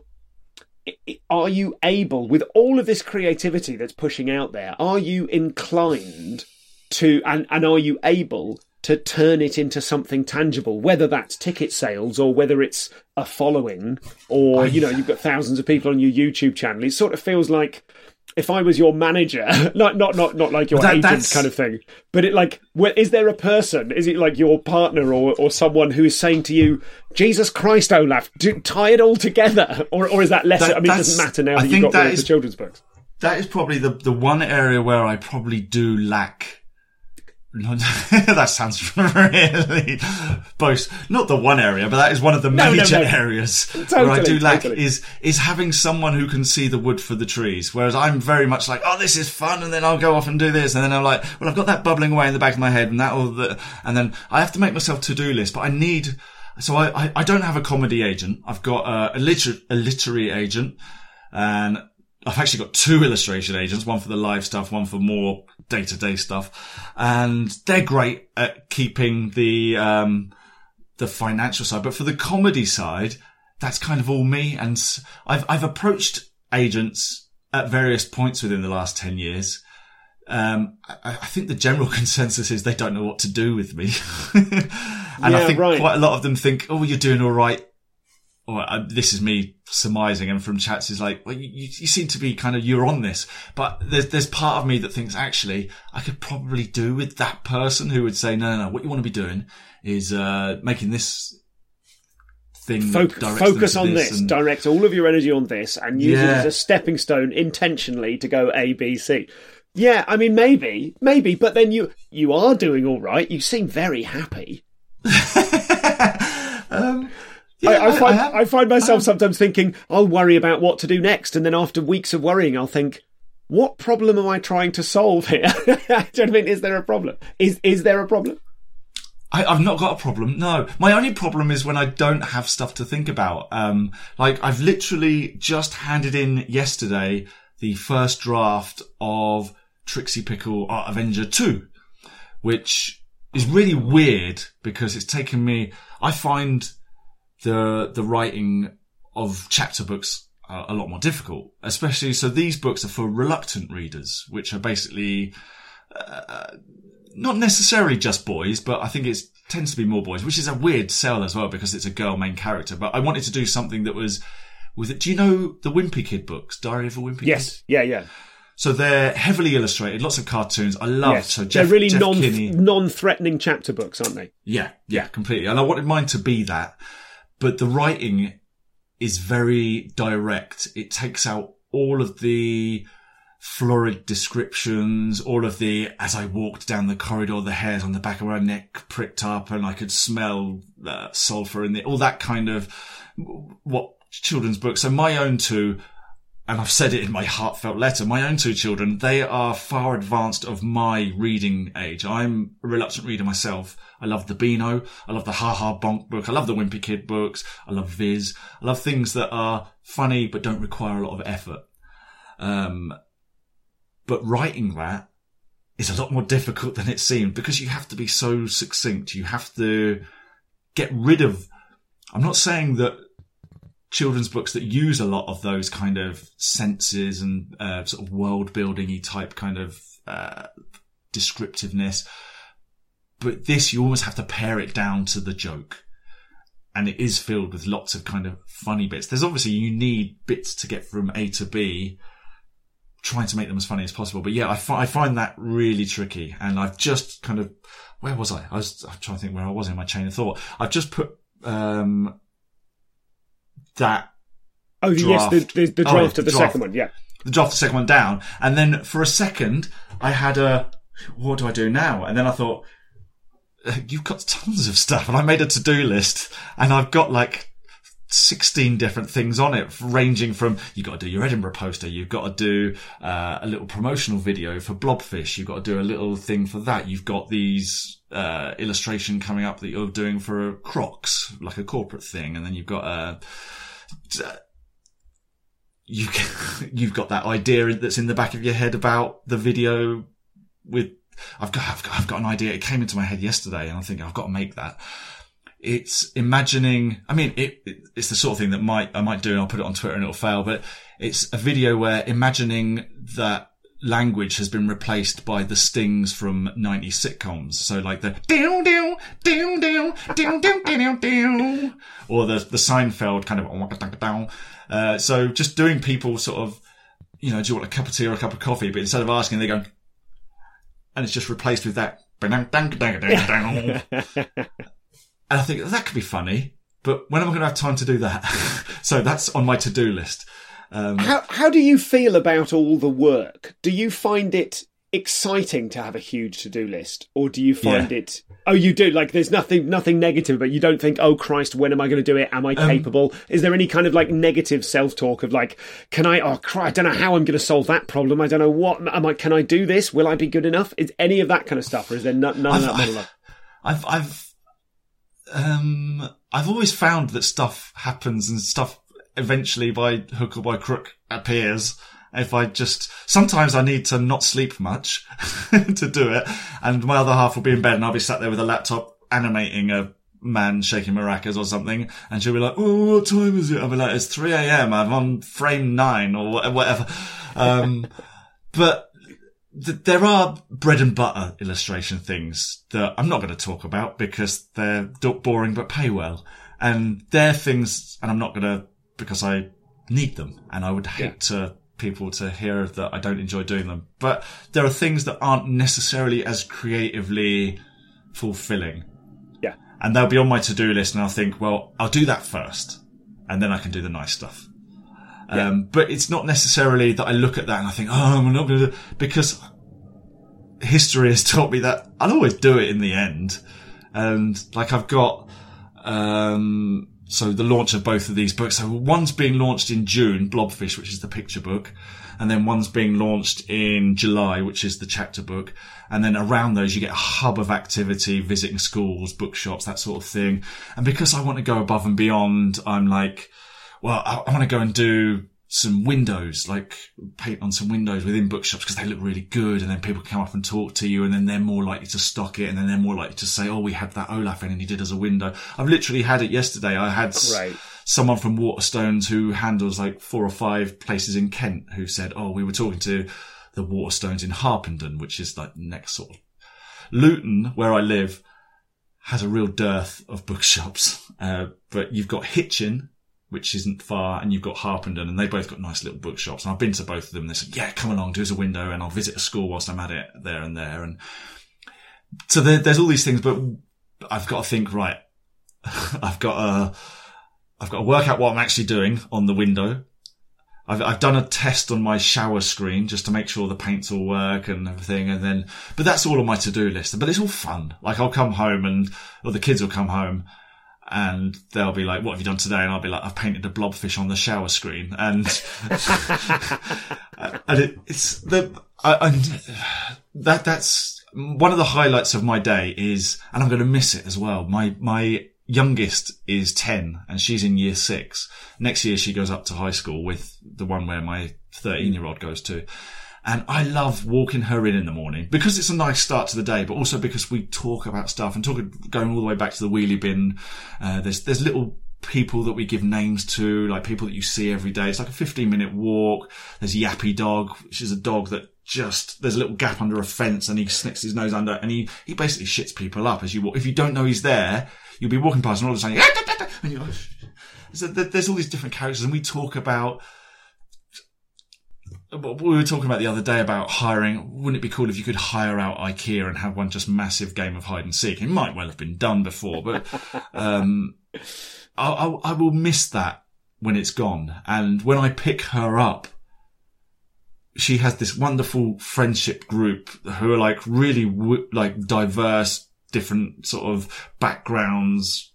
are you able, with all of this creativity that's pushing out there, are you inclined to, and, and are you able to turn it into something tangible, whether that's ticket sales or whether it's a following or, you know, you've got thousands of people on your YouTube channel. It sort of feels like if I was your manager, <laughs> not not not not like your that- agent that's- kind of thing, but it like, where, is there a person? Is it like your partner or or someone who is saying to you, "Jesus Christ, Olaf, do, tie it all together," <laughs> or or is that less? That- I mean, it doesn't matter now I that you've got that rid of the children's books. That is probably the the one area where I probably do lack. <laughs> that sounds really boast. Not the one area, but that is one of the No, no, major no. areas where I do lack totally. is is having someone who can see the wood for the trees. Whereas I'm very much like, oh, this is fun, and then I'll go off and do this, and then I'm like, well, I've got that bubbling away in the back of my head, and that all the, and then I have to make myself to do list, but I need. So I, I, I don't have a comedy agent. I've got uh, a, liter- a literary agent, and I've actually got two illustration agents, one for the live stuff, one for more day to day stuff. And they're great at keeping the, um, the financial side. But for the comedy side, that's kind of all me. And I've, I've approached agents at various points within the last 10 years. Um, I, I think the general <laughs> consensus is they don't know what to do with me. <laughs> and I think right. quite a lot of them think, oh, you're doing all right uh, this is me surmising and from chats is like, well, you, you seem to be kind of, you're on this, but there's, there's part of me that thinks actually I could probably do with that person who would say, no, no, no, what you want to be doing is, uh, making this thing. that Foc- focus on this, and- direct all of your energy on this, and use it as a stepping stone intentionally to go A, B, C. Yeah, I mean, maybe, maybe, but then you you are doing all right. You seem very happy. <laughs> um, yeah, I, I find am. I, find myself sometimes thinking I'll worry about what to do next, and then after weeks of worrying, I'll think, what problem am I trying to solve here? <laughs> do you know what I mean? Is there a problem? Is is there a problem? I, I've not got a problem. No, my only problem is when I don't have stuff to think about. Um, like I've literally just handed in yesterday the first draft of Trixie Pickle Art Avenger 2, which is really weird because it's taken me, I find the, the writing of chapter books are a lot more difficult, especially, so these books are for reluctant readers, which are basically, uh, not necessarily just boys, but I think it tends to be more boys, which is a weird sell as well because it's a girl main character. But I wanted to do something that was with it. Do you know the Wimpy Kid books, Diary of a Wimpy Kid? Yes, yeah, yeah, So they're heavily illustrated, lots of cartoons. I love yes. so Jeff, They're really Jeff non Kinney. non threatening chapter books, aren't they? Yeah, yeah, completely. And I wanted mine to be that, but the writing is very direct. It takes out all of the florid descriptions, all of the, as I walked down the corridor, the hairs on the back of my neck pricked up and I could smell uh, sulfur the, all that kind of what children's books. So my own two, and I've said it in my heartfelt letter, my own two children, they are far advanced of my reading age. I'm a reluctant reader myself. I love the Beano. I love the Ha Ha Bonk book. I love the Wimpy Kid books. I love Viz. I love things that are funny but don't require a lot of effort. Um, but writing that is a lot more difficult than it seemed because you have to be so succinct. You have to get rid of, I'm not saying that children's books that use a lot of those kind of senses and uh, sort of world building type kind of uh, descriptiveness. But this, you almost have to pare it down to the joke. And it is filled with lots of kind of funny bits. There's obviously, you need bits to get from A to B, trying to make them as funny as possible. But yeah, I, fi- I find that really tricky. And I've just kind of, where was I? I was I'm trying to think where I was in my chain of thought. I've just put, um, that Oh, yes, the, the, the Oh, draft the of the draft. second one, yeah. the draft of the second one down, and then for a second I had a what do I do now? And then I thought "Uh, you've got tons of stuff, and I made a to do list, and I've got like. 16 different things on it, ranging from you've got to do your Edinburgh poster, you've got to do uh, a little promotional video for Blobfish, you've got to do a little thing for that, you've got these uh, illustration coming up that you're doing for Crocs, like a corporate thing, and then you've got a you <laughs> you've got that idea that's in the back of your head about the video with I've got I've got I've got an idea. It came into my head yesterday, and I'm thinking I've got to make that. It's imagining. I mean, it, it, it's the sort of thing that might I might do, and I'll put it on Twitter, and it'll fail. But it's a video where imagining that language has been replaced by the stings from 90s sitcoms. So like the down down down down down down down down or the the Seinfeld kind of. Uh, so just doing people sort of, you know, do you want a cup of tea or a cup of coffee? But instead of asking, they go, and it's just replaced with that. and I think that could be funny, but when am I going to have time to do that? <laughs> so that's on my to-do list. Um, how how do you feel about all the work? Do you find it exciting to have a huge to do list, or do you find yeah. it? Oh, you do. Like, there's nothing nothing negative, but you don't think, oh Christ, when am I going to do it? Am I um, capable? Is there any kind of like negative self talk of like, can I? Oh Christ, I don't know how I'm going to solve that problem. I don't know what am I? Can I do this? Will I be good enough? Is any of that kind of stuff, or is there none, none of that? I've, I've, I've, um, I've always found that stuff happens and stuff eventually by hook or by crook appears. If I just, sometimes I need to not sleep much <laughs> to do it. And my other half will be in bed and I'll be sat there with a laptop animating a man shaking maracas or something. And she'll be like, Oh, what time is it? I'll be like, it's 3 a.m. I'm on frame nine or whatever. Um, <laughs> but th- there are bread and butter illustration things that I'm not going to talk about because they're boring but pay well. And they're things, and I'm not going to because I need them and I would hate yeah. to people to hear that I don't enjoy doing them. But there are things that aren't necessarily as creatively fulfilling. Yeah. And they'll be on my to-do list and I'll think, well, I'll do that first and then I can do the nice stuff. Yeah. Um, but it's not necessarily that I look at that and I think, oh, I'm not going to, because history has taught me that I'll always do it in the end. And like I've got, um, so the launch of both of these books. So one's being launched in June, Blobfish, which is the picture book. And then one's being launched in July, which is the chapter book. And then around those, you get a hub of activity, visiting schools, bookshops, that sort of thing. And because I want to go above and beyond, I'm like, well, I, I want to go and do some windows, like paint on some windows within bookshops because they look really good. And then people come up and talk to you and then they're more likely to stock it. And then they're more likely to say, Oh, we had that Olaf in and he did as a window. I've literally had it yesterday. I had right. someone from Waterstones who handles like four or five places in Kent who said, Oh, we were talking to the Waterstones in Harpenden, which is like next sort of Luton, where I live, has a real dearth of bookshops. Uh, but you've got Hitchin, which isn't far, and you've got Harpenden, and they both got nice little bookshops. And I've been to both of them. And They said, "Yeah, come along, do us a window, and I'll visit a school whilst I'm at it there and there." And so there, there's all these things, but I've got to think right. <laughs> I've got to, I've got to work out what I'm actually doing on the window. I've, I've done a test on my shower screen just to make sure the paints all work and everything. And then, but that's all on my to-do list. But it's all fun. Like I'll come home and, or the kids will come home and they'll be like, "What have you done today?" And I'll be like, "I've painted a blobfish on the shower screen," and <laughs> and it, it's the I, that that's one of the highlights of my day is, and I'm going to miss it as well. My my youngest is ten, and she's in year six. Next year, she goes up to high school with the one where my 13 year old goes to. And I love walking her in in the morning because it's a nice start to the day, but also because we talk about stuff and talk going all the way back to the wheelie bin. Uh, there's, there's little people that we give names to, like people that you see every day. It's like a 15 minute walk. There's Yappy Dog, which is a dog that just, there's a little gap under a fence and he snicks his nose under and he, he basically shits people up as you walk. If you don't know he's there, you'll be walking past and all of a sudden, <laughs> and you're, so there's all these different characters and we talk about we were talking about the other day about hiring. Wouldn't it be cool if you could hire out IKEA and have one just massive game of hide and seek? It might well have been done before, but <laughs> um, I, I, I will miss that when it's gone. And when I pick her up, she has this wonderful friendship group who are like really like diverse, different sort of backgrounds,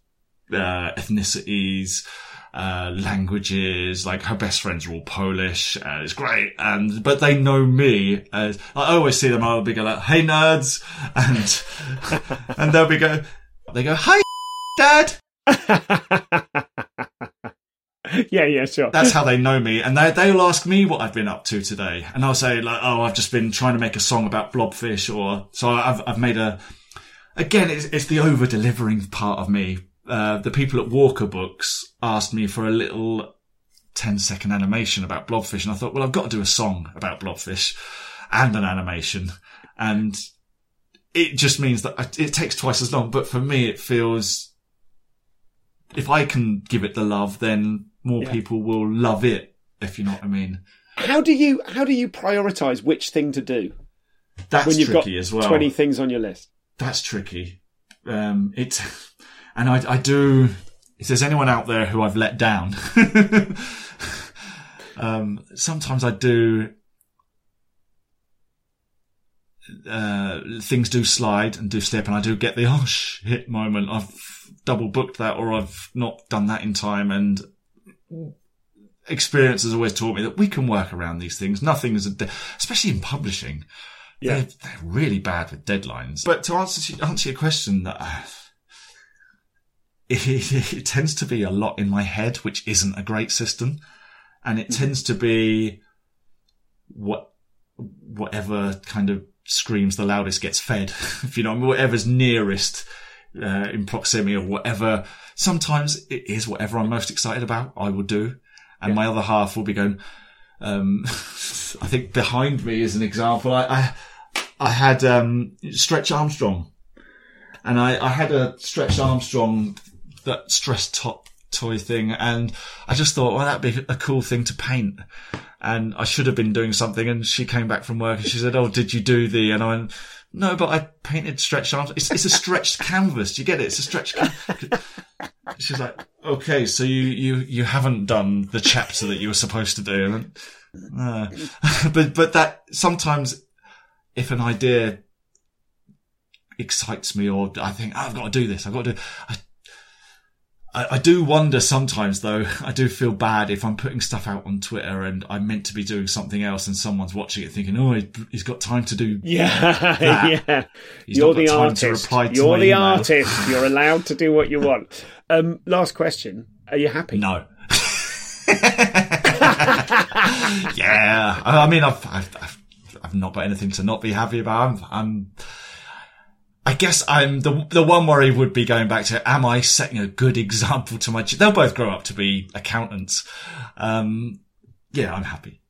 uh, ethnicities uh, languages. Like her best friends are all Polish. Uh, it's great. And, but they know me as, I always see them, I'll be go like, hey nerds. <laughs> And, <laughs> and they'll be go, they go, hi <laughs> dad. yeah, yeah, sure. That's how they know me, and they they'll ask me what I've been up to today, and I'll say like, "Oh, I've just been trying to make a song about blobfish," or so I've I've made a. Again, it's, it's the over delivering part of me. Uh, the people at Walker Books asked me for a little 10 second animation about blobfish, and I thought, well, I've got to do a song about blobfish and an animation, and it just means that it takes twice as long. But for me, it feels if I can give it the love, then more Yeah. people will love it. If you know what I mean. How do you how do you prioritize which thing to do That's when you've got tricky as well. twenty things on your list? That's tricky. Um, it, <laughs> and I, I do. If there's anyone out there who I've let down, <laughs> um, sometimes I do. Uh, things do slide and do slip, and I do get the <laughs> oh shit moment. I've double booked that, or I've not done that in time, and experience has always taught me that we can work around these things. Nothing is a, de- especially in publishing. Yeah. They're, they're really bad with deadlines. But to answer answer your question, uh, it, it, it tends to be a lot in my head, which isn't a great system, and it tends to be what whatever kind of screams the loudest gets fed. <laughs> if you know, whatever's nearest uh, in proximity or whatever. Sometimes it is whatever I'm most excited about. I will do, and my other half will be going. Um, <laughs> I think behind me is an example. I I, I had um, Stretch Armstrong, and I, I had a Stretch Armstrong that stress top toy thing, and I just thought, well, that'd be a cool thing to paint. And I should have been doing something. And she came back from work and she said, "Oh, did you do the?" And I went, "No, but I painted stretched Armstrong. It's, it's a stretched canvas. Do you get it? It's a stretched." Can-. <laughs> She's like, "Okay, so you you you haven't done the chapter that you were supposed to do." And, uh, <laughs> but but that sometimes, if an idea excites me or I think "Oh, I've got to do this, I've got to do. I, I, I do wonder sometimes though, <laughs> I do feel bad if I'm putting stuff out on Twitter and I'm meant to be doing something else and someone's watching it thinking, oh, he- he's got time to do. <laughs> Yeah, That. yeah. He's You're the time to artist. reply to You're the email. artist. <laughs> You're allowed to do what you want. Um, last question: Are you happy? No. yeah. I I mean, I've, I've, I've, I've not got anything to not be happy about. I'm, I'm, I guess I'm the, the one worry would be going back to, am I setting a good <laughs> example to my, ch- they'll both grow up to be accountants. Um, yeah, I'm happy.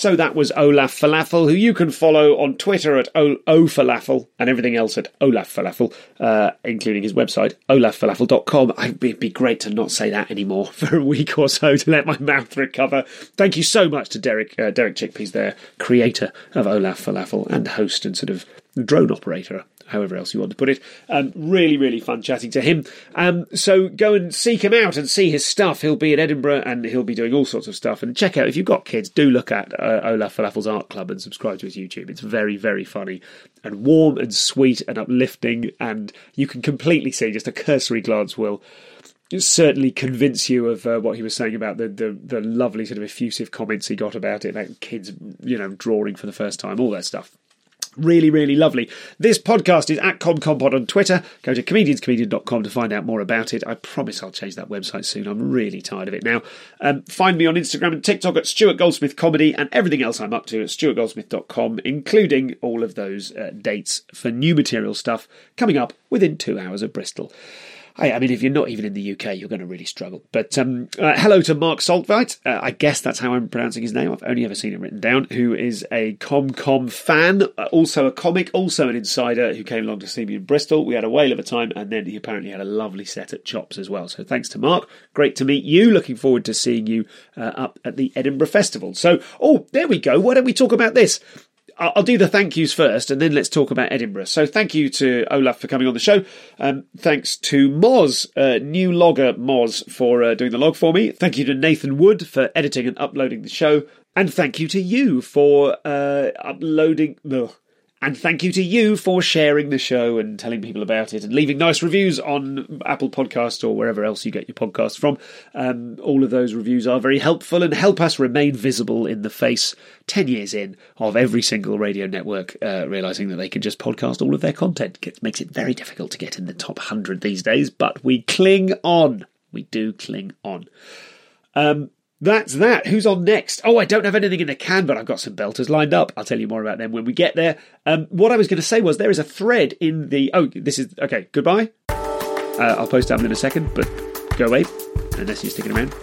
So that was Olaf Falafel, who you can follow on Twitter at o- ofalafel and everything else at Olaf Falafel, uh, including his website, olaffalafel.com. It'd be great to not say that anymore <laughs> for a week or so to let my mouth recover. Thank you so much to Derek, uh, Derek Chickpeas there, creator of Olaf Falafel and host and sort of drone operator however else you want to put it. Um, really, really fun chatting to him. Um, so go and seek him out and see his stuff. He'll be in Edinburgh and he'll be doing all sorts of stuff. And check out, if you've got kids, do look at uh, Olaf Falafel's Art Club and subscribe to his YouTube. It's very, very funny and warm and sweet and uplifting. And you can completely see, just a cursory glance will certainly convince you of uh, what he was saying about the, the the lovely sort of effusive comments he got about it, about kids, you know, drawing for the first time, all that stuff. Really, really lovely. This podcast is at ComComPod on Twitter. Go to comedianscomedian.com to find out more about it. I promise I'll change that website soon. I'm really tired of it now. Um, find me on Instagram and TikTok at Stuart Goldsmith Comedy and everything else I'm up to at stuartgoldsmith.com, including all of those uh, dates for new material stuff coming up within two hours of Bristol. I, I mean, if you're not even in the UK, you're going to really struggle. But um, uh, hello to Mark Saltveit. Uh, I guess that's how I'm pronouncing his name. I've only ever seen it written down. Who is a ComCom fan, uh, also a comic, also an insider who came along to see me in Bristol. We had a whale of a time, and then he apparently had a lovely set at Chops as well. So thanks to Mark. Great to meet you. Looking forward to seeing you uh, up at the Edinburgh Festival. So, oh, there we go. Why don't we talk about this? I'll do the thank yous first, and then let's talk about Edinburgh. So, thank you to Olaf for coming on the show. Um, thanks to Moz, uh, new logger Moz, for uh, doing the log for me. Thank you to Nathan Wood for editing and uploading the show, and thank you to you for uh, uploading, ugh, And thank you to you for sharing the show and telling people about it and leaving nice reviews on Apple Podcasts or wherever else you get your podcasts from. Um, all of those reviews are very helpful and help us remain visible in the face 10 years in of every single radio network uh, realizing that they can just podcast all of their content. It makes it very difficult to get in the top 100 these days, but we cling on. We do cling on. Um, that's that. Who's on next? Oh, I don't have anything in the can, but I've got some belters lined up. I'll tell you more about them when we get there. Um, what I was going to say was there is a thread in the. Oh, this is. Okay, goodbye. Uh, I'll post that in a second, but go away, unless you're sticking around.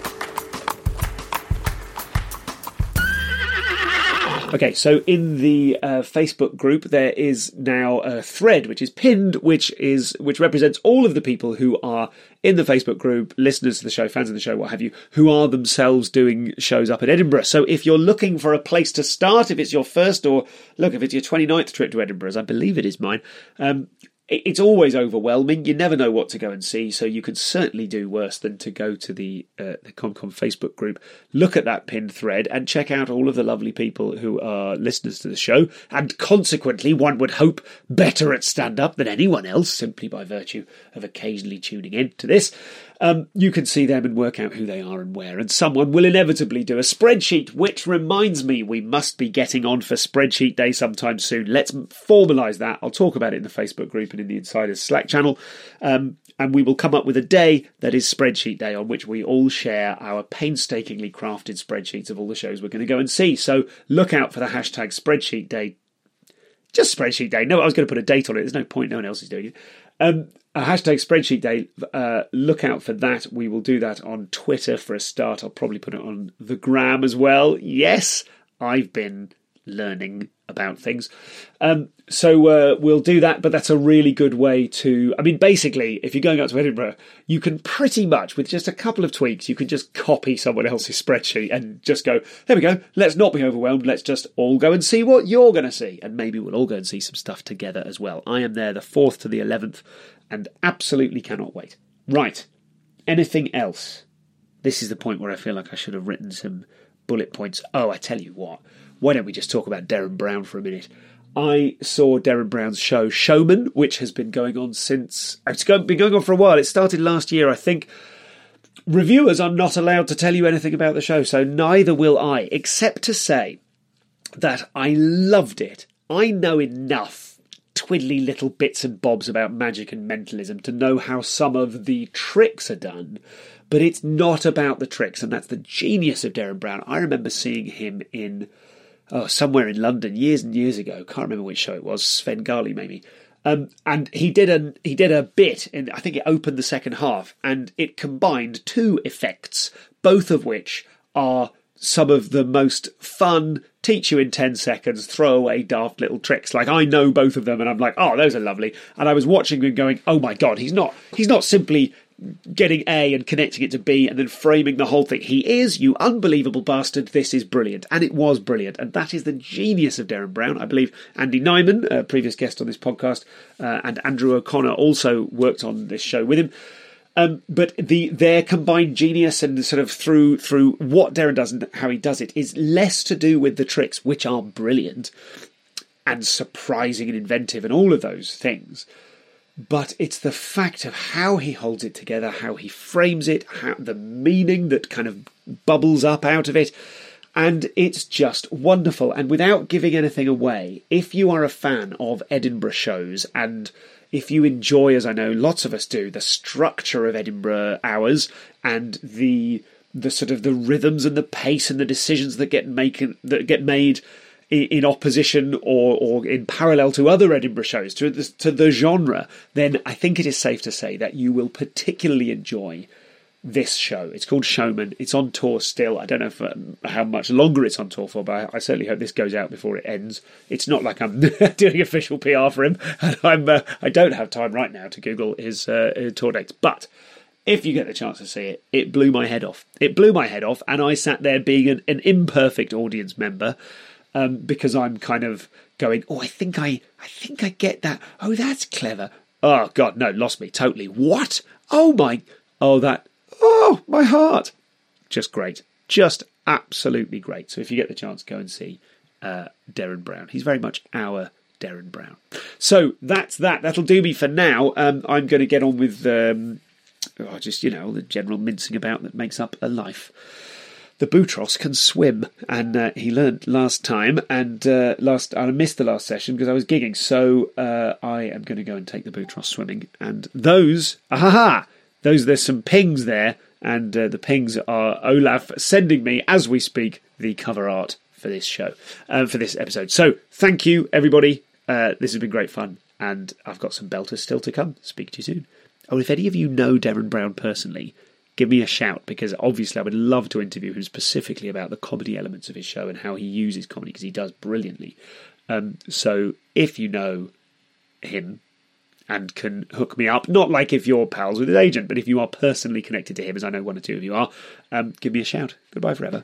Okay, so in the uh, Facebook group, there is now a thread which is pinned, which is which represents all of the people who are in the Facebook group, listeners to the show, fans of the show, what have you, who are themselves doing shows up in Edinburgh. So if you're looking for a place to start, if it's your first or look, if it's your 29th trip to Edinburgh, as I believe it is mine, um, it's always overwhelming. You never know what to go and see, so you can certainly do worse than to go to the uh, the ComCom Facebook group, look at that pinned thread, and check out all of the lovely people who are listeners to the show, and consequently, one would hope better at stand up than anyone else, simply by virtue of occasionally tuning in to this. Um, you can see them and work out who they are and where. And someone will inevitably do a spreadsheet, which reminds me we must be getting on for spreadsheet day sometime soon. Let's formalise that. I'll talk about it in the Facebook group and in the Insiders Slack channel. Um, and we will come up with a day that is spreadsheet day on which we all share our painstakingly crafted spreadsheets of all the shows we're going to go and see. So look out for the hashtag spreadsheet day just spreadsheet day. No, I was going to put a date on it. There's no point. No one else is doing it. Um, hashtag spreadsheet day. Uh, look out for that. We will do that on Twitter for a start. I'll probably put it on the gram as well. Yes, I've been learning about things. Um, so uh, we'll do that, but that's a really good way to. I mean, basically, if you're going out to Edinburgh, you can pretty much, with just a couple of tweaks, you can just copy someone else's spreadsheet and just go, there we go, let's not be overwhelmed, let's just all go and see what you're going to see. And maybe we'll all go and see some stuff together as well. I am there the 4th to the 11th and absolutely cannot wait. Right, anything else? This is the point where I feel like I should have written some bullet points. Oh, I tell you what why don't we just talk about Derren Brown for a minute? I saw Derren Brown's show Showman, which has been going on since it's been going on for a while. It started last year, I think. Reviewers are not allowed to tell you anything about the show, so neither will I, except to say that I loved it. I know enough twiddly little bits and bobs about magic and mentalism to know how some of the tricks are done, but it's not about the tricks, and that's the genius of Derren Brown. I remember seeing him in oh, somewhere in London years and years ago. Can't remember which show it was. Svengali maybe. Um, and he did a he did a bit, and I think it opened the second half, and it combined two effects, both of which are some of the most fun teach you in 10 seconds throw away daft little tricks like i know both of them and i'm like oh those are lovely and i was watching and going oh my god he's not he's not simply getting A and connecting it to B and then framing the whole thing. He is, you unbelievable bastard, this is brilliant. And it was brilliant. And that is the genius of Derren Brown. I believe Andy Nyman, a previous guest on this podcast, uh, and Andrew O'Connor also worked on this show with him. Um, but the their combined genius and sort of through through what Derren does and how he does it is less to do with the tricks, which are brilliant and surprising and inventive and all of those things but it's the fact of how he holds it together, how he frames it, how, the meaning that kind of bubbles up out of it. And it's just wonderful. And without giving anything away, if you are a fan of Edinburgh shows and if you enjoy, as I know lots of us do, the structure of Edinburgh hours and the the sort of the rhythms and the pace and the decisions that get make that get made in opposition or, or in parallel to other Edinburgh shows, to the, to the genre, then I think it is safe to say that you will particularly enjoy this show. It's called Showman. It's on tour still. I don't know um, how much longer it's on tour for, but I, I, certainly hope this goes out before it ends. It's not like I'm <laughs> doing official PR for him, and <laughs> I'm uh, I don't have time right now to Google his, uh, his tour dates. But if you get the chance to see it, it blew my head off. It blew my head off, and I sat there being an, an imperfect audience member um, because I'm kind of going, oh, I think I, I think I get that. Oh, that's clever. Oh God, no, lost me totally. What? Oh my, oh that, oh my heart. Just great, just absolutely great. So if you get the chance, go and see uh, Derren Brown. He's very much our Derren Brown. So that's that. That'll do me for now. Um, I'm going to get on with um, oh, just you know the general mincing about that makes up a life. The Boutros can swim, and uh, he learned last time. And uh, last I missed the last session because I was gigging. So uh, I am going to go and take the Boutros swimming. And those, aha, those there's some pings there, and uh, the pings are Olaf sending me as we speak the cover art for this show, uh, for this episode. So thank you everybody. Uh, this has been great fun, and I've got some belters still to come. Speak to you soon. Oh, if any of you know Derren Brown personally, give me a shout because obviously I would love to interview him specifically about the comedy elements of his show and how he uses comedy because he does brilliantly. Um, so if you know him and can hook me up, not like if you're pals with his agent, but if you are personally connected to him, as I know one or two of you are, um, give me a shout. Goodbye forever.